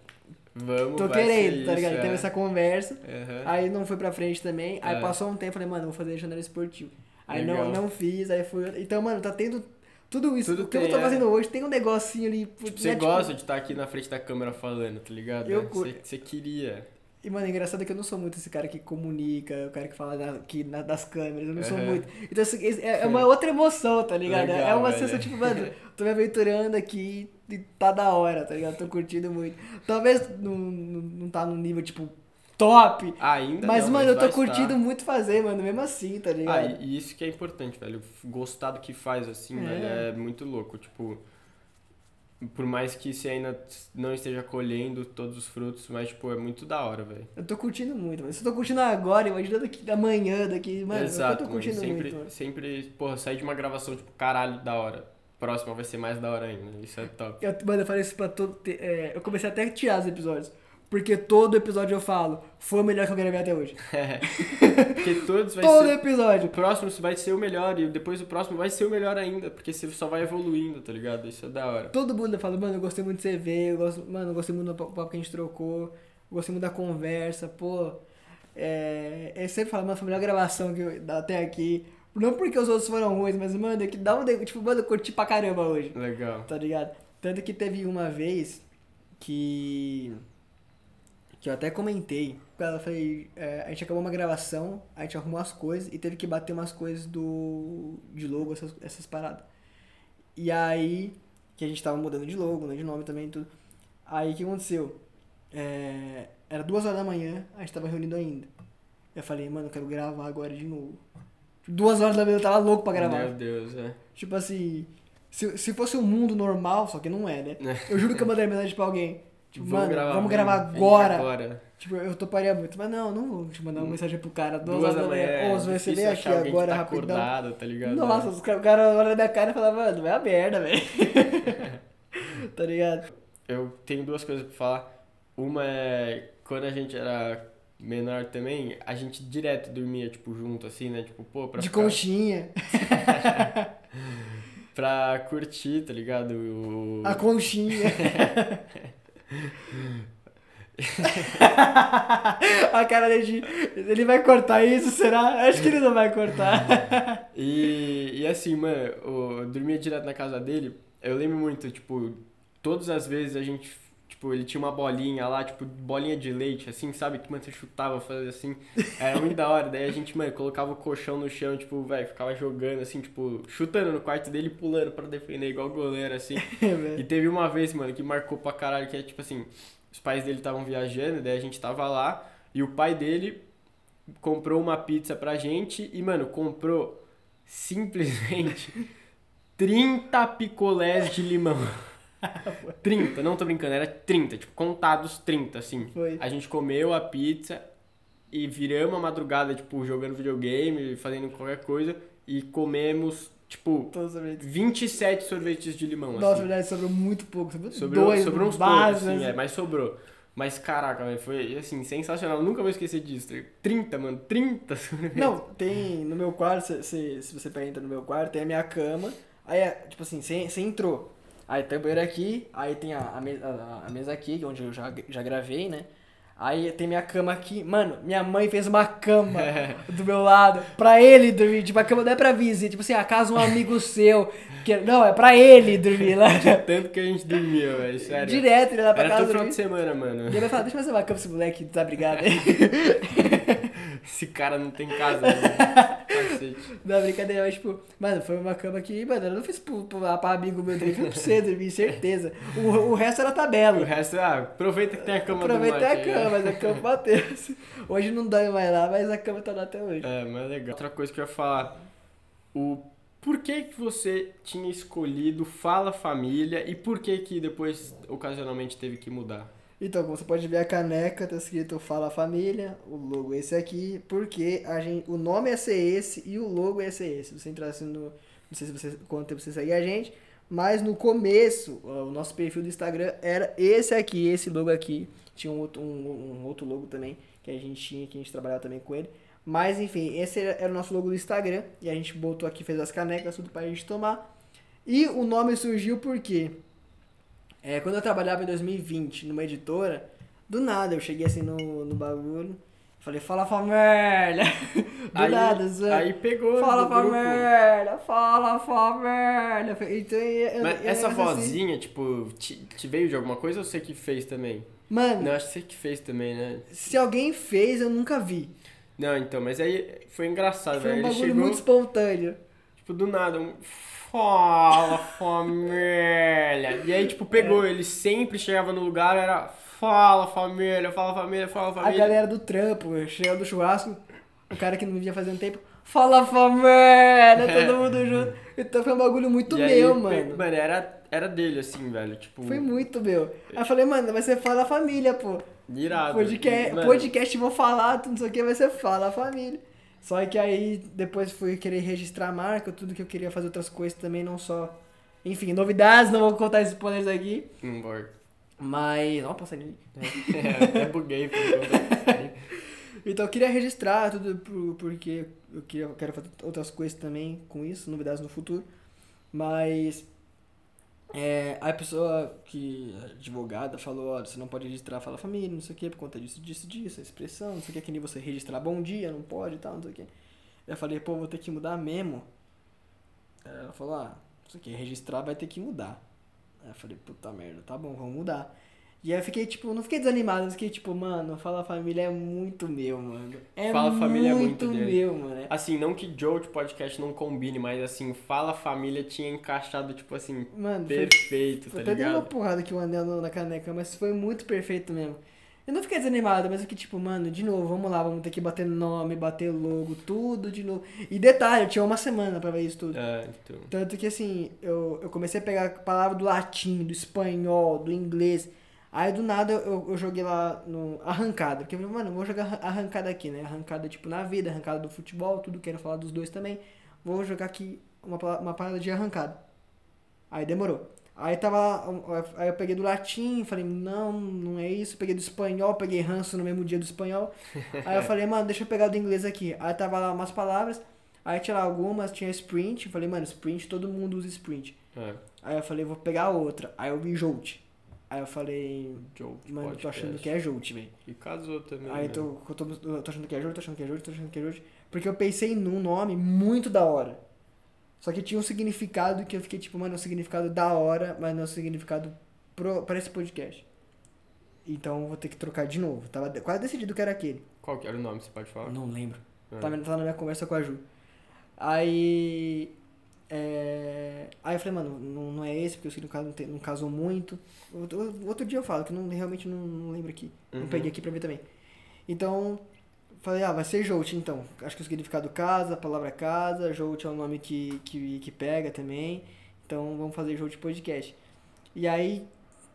Vamos, tô querendo, tá ligado? isso, Teve é. essa conversa. Aham. Aí não foi pra frente também. Aí É. passou um tempo, eu falei, mano, vou fazer jornalismo esportivo. Aí Legal. não, não fiz, aí fui. Então, mano, tá tendo tudo isso. Tudo o que eu tem, tô é. fazendo hoje tem um negocinho ali. Tipo, você né, gosta de estar aqui na frente da câmera falando, tá ligado? Eu É, você queria. E, mano, é engraçado que eu não sou muito esse cara que comunica, o cara que fala na, que, na- das câmeras, eu não sou Aham. muito. Então, assim, é, é uma outra emoção, tá ligado? é Legal, uma velho. sensação, tipo, mano, tô me aventurando aqui e tá da hora, tá ligado? Tô curtindo muito. Talvez não, não, não tá no nível, tipo, top. Ainda Mas, não, mano, eu tô curtindo estar. muito fazer, mano, mesmo assim, tá Ah, ligado? e e isso que é importante, velho. Gostar do que faz, assim, É. velho, é muito louco. Tipo, por mais que você ainda não esteja colhendo todos os frutos, mas, tipo, é muito da hora, velho. Eu tô curtindo muito, mano. Se eu tô curtindo agora, imagina daqui amanhã, daqui. Mano, Exato, eu tô curtindo Sempre, muito, mano. sempre, porra, sair de uma gravação, tipo, caralho, da hora. Próxima vai ser mais da hora ainda. Isso é top. Eu, mano, eu falei isso pra todo. é, eu comecei até a tirar os episódios. Porque todo episódio eu falo, foi o melhor que eu gravei até hoje. Porque todos vai todo ser. episódio. O próximo vai ser o melhor e depois o próximo vai ser o melhor ainda, porque você só vai evoluindo, tá ligado? Isso é da hora. Todo mundo fala, mano, eu gostei muito de você ver, eu gosto, mano, eu gostei muito do papo que a gente trocou, eu gostei muito da conversa, pô. É, eu sempre falo, mano, foi a melhor gravação que eu, até aqui. Não porque os outros foram ruins, mas, mano, é que dá um. Tipo, mano, eu curti pra caramba hoje. Legal. Tá ligado? Tanto que teve uma vez que. Que eu até comentei. Ela falei, é, a gente acabou uma gravação, a gente arrumou as coisas e teve que bater umas coisas do. de logo, essas, essas paradas. E aí. Que a gente tava mudando de logo, né, de nome também e tudo. Aí o que aconteceu? É, era duas horas da manhã, a gente tava reunido ainda. Eu falei, mano, eu quero gravar agora de novo. Duas horas da manhã eu tava louco pra gravar. Meu Deus, é. Tipo assim, se, se fosse um mundo normal, só que não é, né? Eu juro que eu mandei mensagem pra alguém. Tipo, Vamos mano, gravar, vamos gravar agora. agora. Tipo, eu toparia muito. Mas não, não vou te mandar uma mensagem pro cara duas, Duas horas da manhã. é Ô, você receber aqui agora tá rapidão. acordado, tá ligado? Nossa, os caras, o cara olha na minha cara e fala, mano, vai a merda, velho. tá ligado? Eu tenho duas coisas pra falar. Uma é quando a gente era menor também, a gente direto dormia, tipo, junto, assim, né? Tipo, pô, pra De ficar- conchinha. pra curtir, tá ligado? O... A conchinha. a cara dele, ele vai cortar isso, será? Acho que ele não vai cortar. E, e assim, mano, eu dormia direto na casa dele. Eu lembro muito, tipo, todas as vezes a gente, tipo, ele tinha uma bolinha lá, tipo, bolinha de leite, assim, sabe? Que, mano, você chutava, fazia assim. Era muito da hora. Daí a gente, mano, colocava o colchão no chão, tipo, velho, ficava jogando, assim, tipo, chutando no quarto dele e pulando pra defender, igual goleiro, assim. E teve uma vez, mano, que marcou pra caralho, que é tipo assim, os pais dele estavam viajando, daí a gente tava lá, e o pai dele comprou uma pizza pra gente e, mano, comprou simplesmente 30 picolés de limão. 30, não tô brincando, era 30, tipo, contados 30, assim. Foi. A gente comeu a pizza e viramos a madrugada, tipo, jogando videogame, fazendo qualquer coisa, e comemos, tipo, sorvetes. 27 sorvetes de limão, Nossa, assim. verdade, sobrou muito pouco. Sobrou, Sobrou, dois, sobrou uns base, poucos, assim, né? é, mas sobrou. Mas caraca, velho, foi assim, sensacional. Eu Nunca vou esquecer disso. 30, mano, 30 sorvetes. Não, tem no meu quarto, se, se, se você pega entra no meu quarto, tem a minha cama. Aí, é, tipo assim, você entrou. Aí tem o banheiro aqui, aí tem a, a, mesa, a, a mesa aqui, onde eu já, já gravei, né? Aí tem minha cama aqui. Mano, minha mãe fez uma cama do meu lado pra ele dormir. Tipo, a cama não é pra visita. Tipo assim, a casa um amigo seu. Que, não, é pra ele dormir lá. Tanto que a gente dormia, velho, sério. Direto, ele lá pra Era casa todo final de semana, mano. E ele vai falar, deixa eu fazer uma cama pra esse moleque desabrigado aí. Esse cara não tem casa, né? Não, brincadeira, mas tipo, mano, foi uma cama que, mano, eu não fiz pro, pro, pra amigo meu dormir, foi pra você dormir, certeza. O, o resto era O tabela. resto, ah, aproveita que tem a cama Aproveitei do a Mate aí, cama, né? mas a cama bateu. Hoje não dói mais lá, mas a cama tá lá até hoje. É, mas legal. Outra coisa que eu ia falar. O por que que você tinha escolhido Fala Família e por que que depois ocasionalmente teve que mudar? Então, como você pode ver a caneca, tá escrito Fala Família, o logo é esse aqui, porque a gente, o nome é ser esse e o logo é ser esse. Se você entrar assim no. Não sei se você, quanto tempo você segue a gente, mas no começo, o nosso perfil do Instagram era esse aqui, esse logo aqui. Tinha um outro, um, um outro logo também que a gente tinha, que a gente trabalhava também com ele. Mas enfim, esse era, o nosso logo do Instagram. E a gente botou aqui, fez as canecas, tudo pra gente tomar. E o nome surgiu porque é, quando eu trabalhava em 2020 numa editora, do nada eu cheguei assim no, no bagulho, falei, fala família! Do aí, nada, zoando. Aí pegou Fala do grupo. família, fala família. Então, eu, Mas eu- essa eu- assim, vozinha, tipo, te, te veio de alguma coisa ou você que fez também? Mano, Não, acho que você que fez também, né? se alguém fez, eu nunca vi. Não, então, mas aí foi engraçado, Foi velho. um Ele bagulho chegou, muito espontâneo. Tipo, do nada, um. Fala, família. E aí, tipo, pegou. Ele sempre chegava no lugar, era. Fala, família, fala, família, fala, A família. galera do trampo, chega do churrasco, o cara que não via fazendo tempo, fala família, todo mundo junto. Então foi um bagulho muito E aí, meu, pe- mano. Mano, era, era dele, assim, velho. Tipo, Foi muito meu. Aí eu falei, mano, vai ser fala família, pô. irado. Podcast, Mano, podcast vou falar, tudo não sei o que, vai ser fala família. Só que aí depois fui querer registrar a marca, tudo que eu queria fazer outras coisas também, não só. Enfim, novidades, não vou contar esses spoilers aqui. Não importa. Mas. Ó, passa ali. É, até buguei. Então eu queria registrar tudo por- porque eu, queria, eu quero fazer outras coisas também com isso, novidades no futuro. Mas é, a pessoa que a advogada falou, olha, você não pode registrar fala família, não sei o que, por conta disso, disso, disso, a expressão, não sei o que, que nem você registrar bom dia, não pode e tal, não sei o que. Eu falei, pô, vou ter que mudar mesmo. Ela falou, ah, não sei o registrar vai ter que mudar. Aí eu falei, puta merda, tá bom, vamos mudar. E aí eu fiquei, tipo, não fiquei desanimado, eu fiquei, tipo, mano, Fala Família é muito meu, mano. É Fala Família é muito muito dele. meu, mano. Assim, não que Joe de podcast não combine, mas assim, Fala Família tinha encaixado, tipo assim, Mano, perfeito, foi tá até dei uma ligado? porrada que o anel na caneca, mas foi muito perfeito mesmo. Eu não fiquei desanimado, mas eu fiquei tipo, mano, de novo, vamos lá, vamos ter que bater nome, bater logo, tudo de novo. E detalhe, eu tinha uma semana pra ver isso tudo. É, então. Tanto que assim, eu, eu comecei a pegar a palavra do latim, do espanhol, do inglês. Aí do nada eu, eu joguei lá no arrancada. Porque eu falei, mano, eu vou jogar arran- arrancada aqui, né? Arrancada tipo na vida, arrancada do futebol, tudo quero falar dos dois também. Vou jogar aqui uma, uma parada de arrancada. Aí demorou. Aí tava aí eu peguei do latim, falei, não, não é isso. Peguei do espanhol, peguei ranço no mesmo dia do espanhol. Aí eu falei, mano, deixa eu pegar do inglês aqui. Aí tava lá umas palavras, aí tinha lá algumas, tinha sprint. Falei, mano, sprint, todo mundo usa sprint. É, Aí eu falei, vou pegar outra. Aí eu vi Jolt. Aí eu falei, de mano, tô achando podcast. que é Jolt, velho. E casou também. Aí né? tô, eu tô, eu tô achando que é Jolt, tô achando que é Jolt, tô achando que é Jolt. Porque eu pensei num nome muito da hora. Só que tinha um significado que eu fiquei tipo, mano, é um significado da hora, mas não é um significado pro, pra esse podcast. Então eu vou ter que trocar de novo. Tava quase decidido que era aquele. Qual que era o nome, você pode falar? Não lembro. É. Tá, tá na minha conversa com a Ju. Aí. É, Aí eu falei, mano, não, não é esse, porque o significado não, não casou muito. Outro, outro dia eu falo, que não, realmente não, não lembro aqui. Não Uhum. peguei aqui pra ver também. Então, falei, ah, vai ser Jolt então. Acho que o significado casa, a palavra casa, Jolt é um nome que, que, que pega também. Então vamos fazer Jolt Podcast. E aí,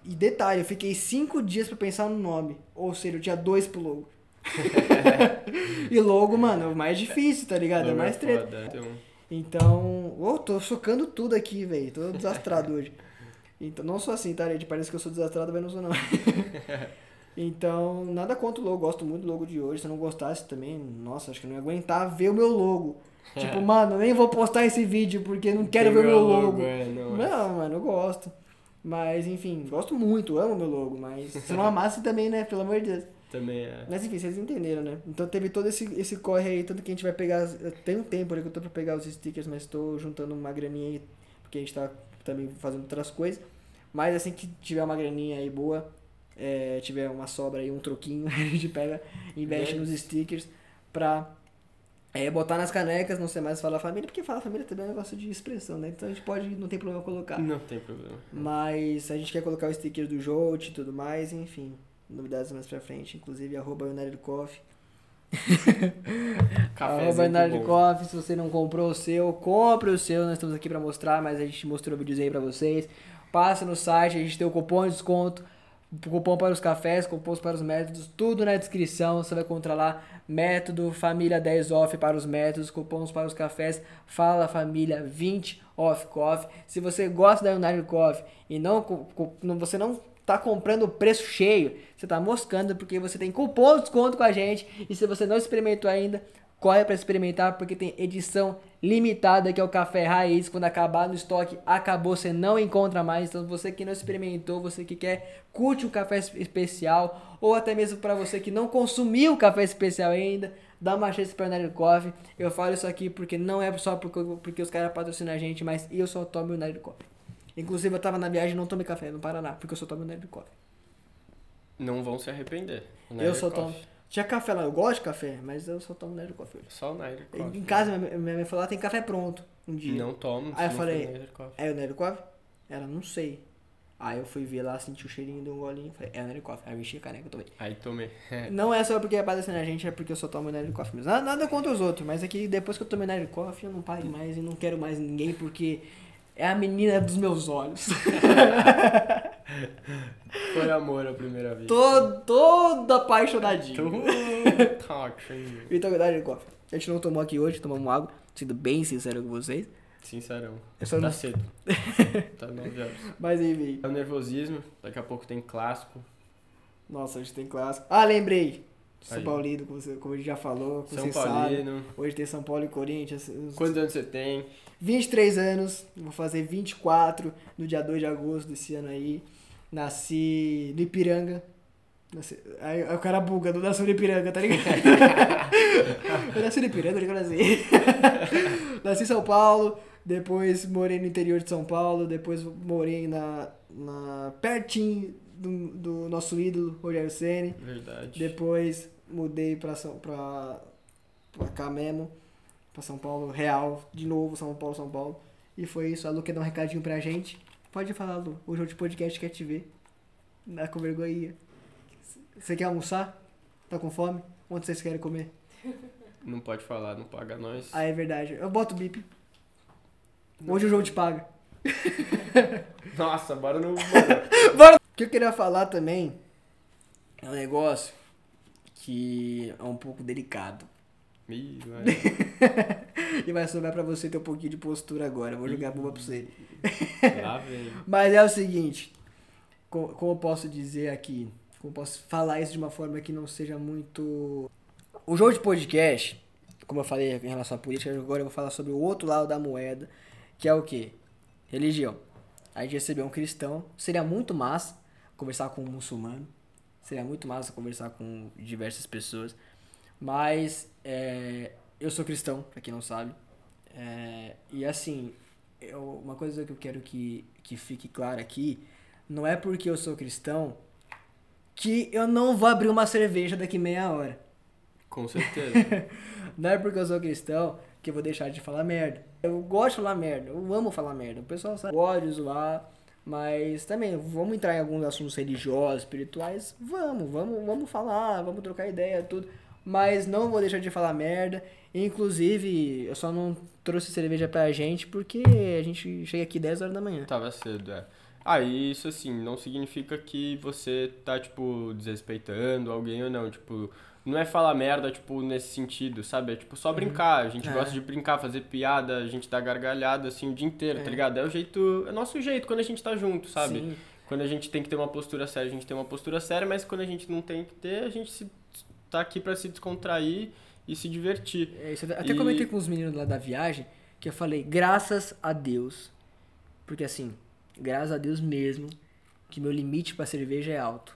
e detalhe, eu fiquei cinco dias pra pensar no nome. Ou seja, eu tinha dois pro logo. e logo, mano, é o mais difícil, tá ligado? É Nome mais treta. Então, Então, ô, tô socando tudo aqui, velho. Tô desastrado hoje. Então, não sou assim, tá, gente? Parece que eu sou desastrado, mas não sou não. então, nada contra o logo. Gosto muito do logo de hoje. Se eu não gostasse também, nossa, acho que não ia aguentar ver o meu logo. Tipo, mano, nem vou postar esse vídeo porque não quero tem ver o meu logo. é, não. Não, mano, eu gosto. Mas, enfim, gosto muito, amo meu logo. Mas se não amasse também, né? Pelo amor de Deus. Também é. Mas enfim, vocês entenderam, né? Então teve todo esse, esse corre aí, tanto que a gente vai pegar. Tem um tempo ali que eu tô pra pegar os stickers, mas tô juntando uma graninha aí, porque a gente tá também fazendo outras coisas. Mas assim que tiver uma graninha aí boa, é, tiver uma sobra aí, um troquinho, a gente pega, investe Bem. nos stickers pra é, botar nas canecas, não ser mais Fala Família, porque Fala Família também é um negócio de expressão, né? Então a gente pode, não tem problema colocar. Não tem problema. Mas a gente quer colocar o sticker do Jolt e tudo mais, enfim. Novidades mais pra frente, inclusive arroba United Coffee. Arroba United. Coffee, se você não comprou o seu, compre o seu, nós estamos aqui pra mostrar, mas a gente mostrou o videozinho aí pra vocês. Passa no site, a gente tem o cupom de desconto, cupom para os cafés, cupons para os métodos, tudo na descrição, você vai encontrar lá, método, família 10 off para os métodos, cupons para os cafés, fala família 20 off coffee. Se você gosta da United Coffee e não- você não tá comprando o preço cheio, você tá moscando porque você tem cupom de desconto com a gente e se você não experimentou ainda, corre para experimentar porque tem edição limitada que é o café raiz, quando acabar no estoque, acabou, você não encontra mais. Então você que não experimentou, você que quer curte um café es- especial ou até mesmo para você que não consumiu o café especial ainda, dá uma chance para United Coffee. Eu falo isso aqui porque não é só porque, porque os caras patrocinam a gente, mas eu só tomo United Coffee. Inclusive eu tava na viagem e não tomei café no Paraná, porque eu só tomo United Coffee. Não vão se arrepender. Eu só Coffee. tomo. Tinha café lá, eu gosto de café, mas eu só tomo United Coffee. Só o Niger Coffee. Em casa, minha minha mãe falou, lá tem café pronto. um dia. Não tomo. Aí eu falei, Coffee. É o Nerikov? Ela, não sei. Aí eu fui ver lá, senti o cheirinho de um golinho, falei, é o Nerikov. Aí eu enchi a caneca e tomei. Aí tomei. Não é só porque é parecendo a gente, é porque eu só tomo Nerikov mesmo. Nada, nada contra os outros, mas é que depois que eu tomei Nerikov, eu não paro mais e não quero mais ninguém, porque é a menina dos meus olhos. Foi amor a primeira vez. todo, todo apaixonadinho. Então, Nerikov. A gente não tomou aqui hoje, tomamos água, sendo bem sincero com vocês. Sincerão. Eu só Tá não... cedo. Tá 9 horas. Mas enfim. É o nervosismo. Daqui a pouco tem clássico. Nossa, hoje tem clássico. Ah, lembrei. São Aí. Paulino, como, você- como a gente já falou, como São. Paulino. Hoje tem São Paulo e Corinthians. Os- Quantos anos você tem? 23 anos, vou fazer 24 no dia 2 de agosto desse ano aí. Nasci no Ipiranga. Nasci, aí, aí o cara buga, não nasceu no Ipiranga, tá ligado? eu nasci no Ipiranga, que eu nasci? nasci em São Paulo, depois morei no interior de São Paulo, depois morei na, na pertinho do, do nosso ídolo, Rogério Ceni. Verdade. Depois mudei pra, São, pra, pra cá mesmo, pra São Paulo, real, de novo, São Paulo, São Paulo. E foi isso, a Lu quer dar um recadinho pra gente. Pode falar, Lu, hoje o podcast quer te ver. Dá com vergonha. Você quer almoçar? Tá com fome? Onde vocês querem comer? Não pode falar, não paga nós. Ah, é verdade. Eu boto o bip. Hoje o jogo te paga. Nossa, bora no. O que eu queria falar também é um negócio que é um pouco delicado. Ih, vai. E vai sobrar pra você ter um pouquinho de postura agora. Eu vou jogar a bomba pra você. Lá vem. Mas é o seguinte, co- como eu posso dizer aqui, como eu posso falar isso de uma forma que não seja muito... O jogo de podcast, como eu falei em relação à política, agora eu vou falar sobre o outro lado da moeda, que é o quê? Religião. A gente recebeu um cristão, seria muito massa conversar com um muçulmano, seria muito massa conversar com diversas pessoas, mas é, eu sou cristão, pra quem não sabe, é, e assim, eu- uma coisa que eu quero que, que fique clara aqui, não é porque eu sou cristão que eu não vou abrir uma cerveja daqui meia hora. Com certeza. Não é porque eu sou cristão que eu vou deixar de falar merda. Eu gosto de falar merda, eu amo falar merda. O pessoal sabe, eu gosto de zoar, mas também vamos entrar em alguns assuntos religiosos, espirituais. Vamos, vamos, vamos falar, vamos trocar ideia, tudo. Mas não vou deixar de falar merda. Inclusive, eu só não trouxe cerveja pra gente porque a gente chega aqui 10 horas da manhã. Tava cedo, é. Ah, e isso assim, não significa que você tá, tipo, desrespeitando alguém ou não. Tipo, não é falar merda, tipo, nesse sentido, sabe? É tipo só brincar. A gente É. gosta de brincar, fazer piada, a gente dá gargalhada assim o dia inteiro, É. tá ligado? É o jeito. É nosso jeito quando a gente tá junto, sabe? Sim. Quando a gente tem que ter uma postura séria, a gente tem uma postura séria, mas quando a gente não tem que ter, a gente se, tá aqui pra se descontrair e se divertir. É isso, até E- comentei com os meninos lá da viagem que eu falei, graças a Deus. Porque assim, graças a Deus mesmo, que meu limite pra cerveja é alto.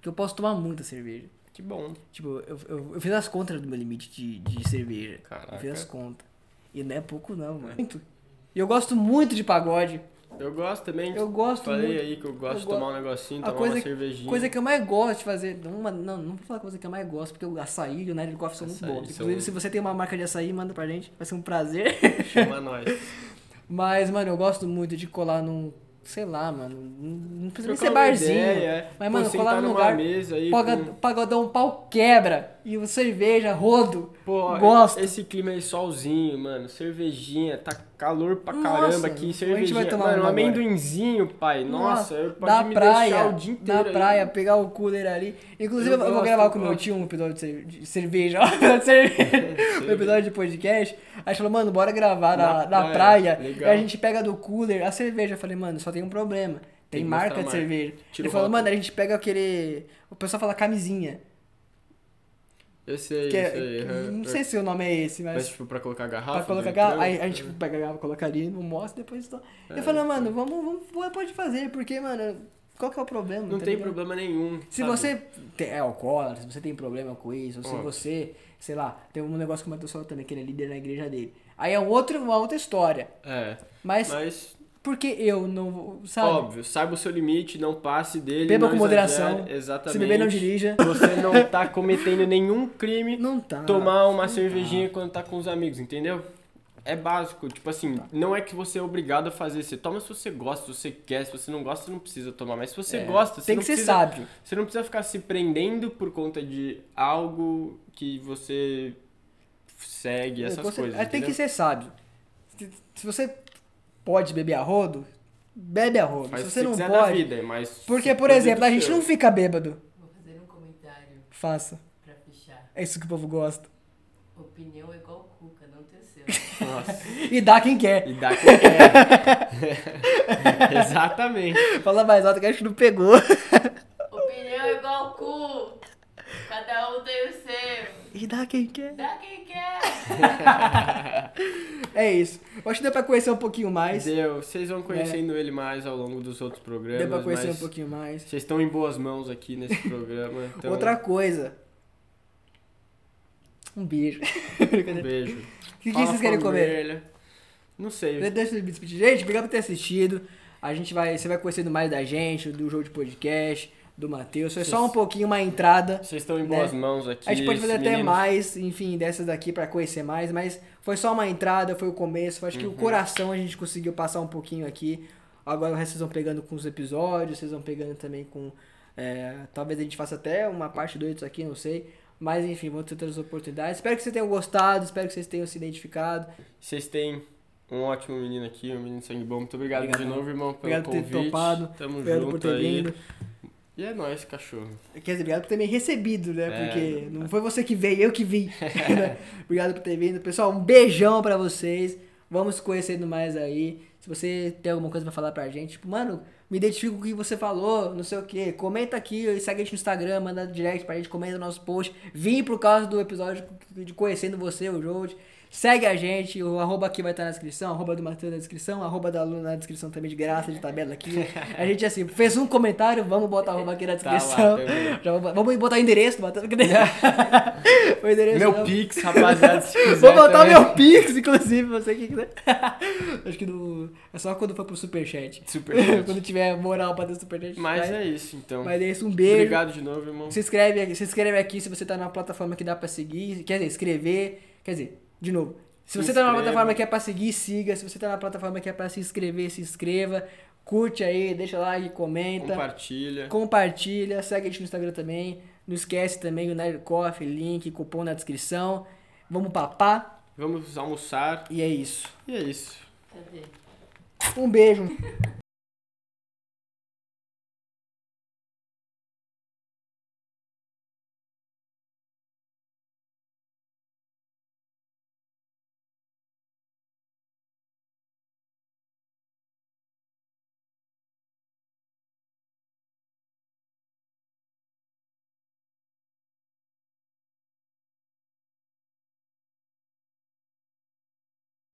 Que eu posso tomar muita cerveja. Que bom. Tipo, eu, eu, eu fiz as contas do meu limite de, de cerveja. Caraca. Eu fiz as contas. E não é pouco não, mano. Muito. E eu gosto muito de pagode. Eu gosto também. Eu gosto Falei muito. aí que eu gosto Eu de go- tomar um negocinho, A tomar coisa, uma cervejinha. coisa que eu mais gosto de fazer. Uma, não, não vou falar coisa que eu mais gosto, porque o açaí e o United Coffee são muito Açaí bons. são- Inclusive, se você tem uma marca de açaí, manda pra gente. Vai ser um prazer. Chama nós. Mas, mano, eu gosto muito de colar num. Sei lá, mano. Não precisa nem ser barzinho. ideia, é. Mas, Pô, mano, colar num lugar. mesa aí Paga- com- Pagodão pau quebra. E o cerveja, rodo. Pô, Gosto. esse clima aí solzinho, mano, cervejinha, tá calor pra Nossa, caramba aqui, a gente cervejinha. vai tomar mano, um amendoinzinho, pai. Nossa, eu pode na me praia, deixar o dia inteiro na aí. praia, pegar o cooler ali. Inclusive, Eu eu, vou gravar eu com meu gosto. tio um episódio de cer- de cerveja. ó, de cerveja. um episódio de podcast. Aí falou, mano, bora gravar na, Na na praia, praia. E a gente pega do cooler a cerveja. Eu falei, mano, só tem um problema. Tem, Tem marca de marca. cerveja. Tira Ele o falou, mano, a gente pega aquele. O pessoal fala camisinha. Eu sei, Que eu é- sei. não sei se o nome é esse, mas. Mas, tipo, pra colocar garrafa? Pra colocar garrafa, aí a gente pega a garrafa, coloca ali no mostra e depois. Só... É. Eu falei, mano, vamos, vamos, pode fazer, porque, mano, qual que é o problema? Não tá tem ligado? problema nenhum. Se sabe? você é alcoólatra, se você tem problema com isso, ou se Ó. você, sei lá, tem um negócio que o Matheus também, que ele é líder na igreja dele. Aí é um outro, uma outra história. É, Mas, mas, por que eu não vou, sabe? óbvio, saiba o seu limite, não passe dele. Beba com moderação. Exatamente. Se beber, não dirija. Você não tá cometendo nenhum crime Não tá. tomar uma não cervejinha quando tá com os amigos, entendeu? É básico, tipo assim, Tá. não é que você é obrigado a fazer. Você toma se você gosta, se você quer, se você não gosta, você não precisa tomar. Mas se você É, gosta, você Tem não que ser precisa, sábio. Você não precisa ficar se prendendo por conta de algo que você segue, essas Você- coisas. é, tem que ser sábio. Se você pode beber a rodo, bebe a rodo. Faz se você não pode. vida, mas. Porque, por exemplo, a gente seu. não fica bêbado. Vou fazer um comentário Faça. pra fechar. É isso que o povo gosta. Opinião é igual cuca, não teceu. Nossa. E dá quem quer. E dá quem quer. Exatamente. Fala mais alto que acho que não pegou. Opinião é igual cu. Cada um tem o seu. E dá quem quer. Dá quem quer. É isso. Eu acho que deu pra conhecer um pouquinho mais. Deu. Vocês vão conhecendo ele mais ao longo dos outros programas. Deu pra conhecer um pouquinho mais. Vocês estão em boas mãos aqui nesse programa. Então, Outra coisa. Um beijo. um beijo. O que, que vocês querem com comer? Não sei. Deixa eu me despedir. Gente, obrigado por ter assistido. A gente vai, você vai conhecendo mais da gente, do jogo de podcast, do Matheus. Foi só um pouquinho uma entrada. Vocês estão em boas Né? mãos aqui. A gente pode fazer até meninos. mais, enfim, dessas daqui pra conhecer mais, mas foi só uma entrada, foi o começo. Acho que Uhum. o coração a gente conseguiu passar um pouquinho aqui. Agora o resto vocês vão pegando com os episódios, vocês vão pegando também com. é, talvez a gente faça até uma parte 2 disso aqui, não sei. Mas enfim, vão ter outras oportunidades. Espero que vocês tenham gostado, espero que vocês tenham se identificado. Vocês têm um ótimo menino aqui, um menino sangue bom. Muito obrigado Obrigadão. de novo, irmão, pelo Obrigado por ter convite. topado. Tamo Obrigado junto por ter aí. E é nóis, cachorro. Quer dizer, obrigado por ter me recebido, né? É. Porque não foi você que veio, eu que vim. né? obrigado por ter vindo. Pessoal, um beijão pra vocês. Vamos se conhecendo mais aí. Se você tem alguma coisa pra falar pra gente, tipo, mano, me identifico com o que você falou, não sei o que. Comenta aqui, segue a gente no Instagram, manda direct pra gente, comenta no nosso post. Vim por causa do episódio de conhecendo você, o Jold. Segue a gente, o arroba aqui vai estar na descrição, arroba do Matheus na descrição, arroba da Luna na descrição também de graça, de tabela aqui. A gente assim, fez um comentário, vamos botar arroba aqui na Tá lá descrição. Já vou- vamos botar o endereço do Matheus. o endereço Meu não. Pix, rapaziada, se quiser Vou botar também. meu Pix, inclusive, você que quiser. Acho que no... é só quando for pro Superchat. Superchat. quando tiver moral pra ter Superchat. Mas vai. é isso, então. Mas é isso, um beijo. Obrigado de novo, irmão. Se inscreve, aqui- se inscreve aqui se você tá numa plataforma que dá pra seguir. Quer dizer, escrever. Quer dizer, de novo. Se Se você tá numa plataforma que é pra seguir, siga. Se você tá na plataforma que é pra se inscrever, se inscreva. Curte aí, deixa like, comenta. Compartilha. Compartilha, segue a gente no Instagram também. Não esquece também o Nerd Coffee, link, cupom na descrição. Vamos papar Vamos almoçar. e é isso. E é isso. Cadê? Um beijo.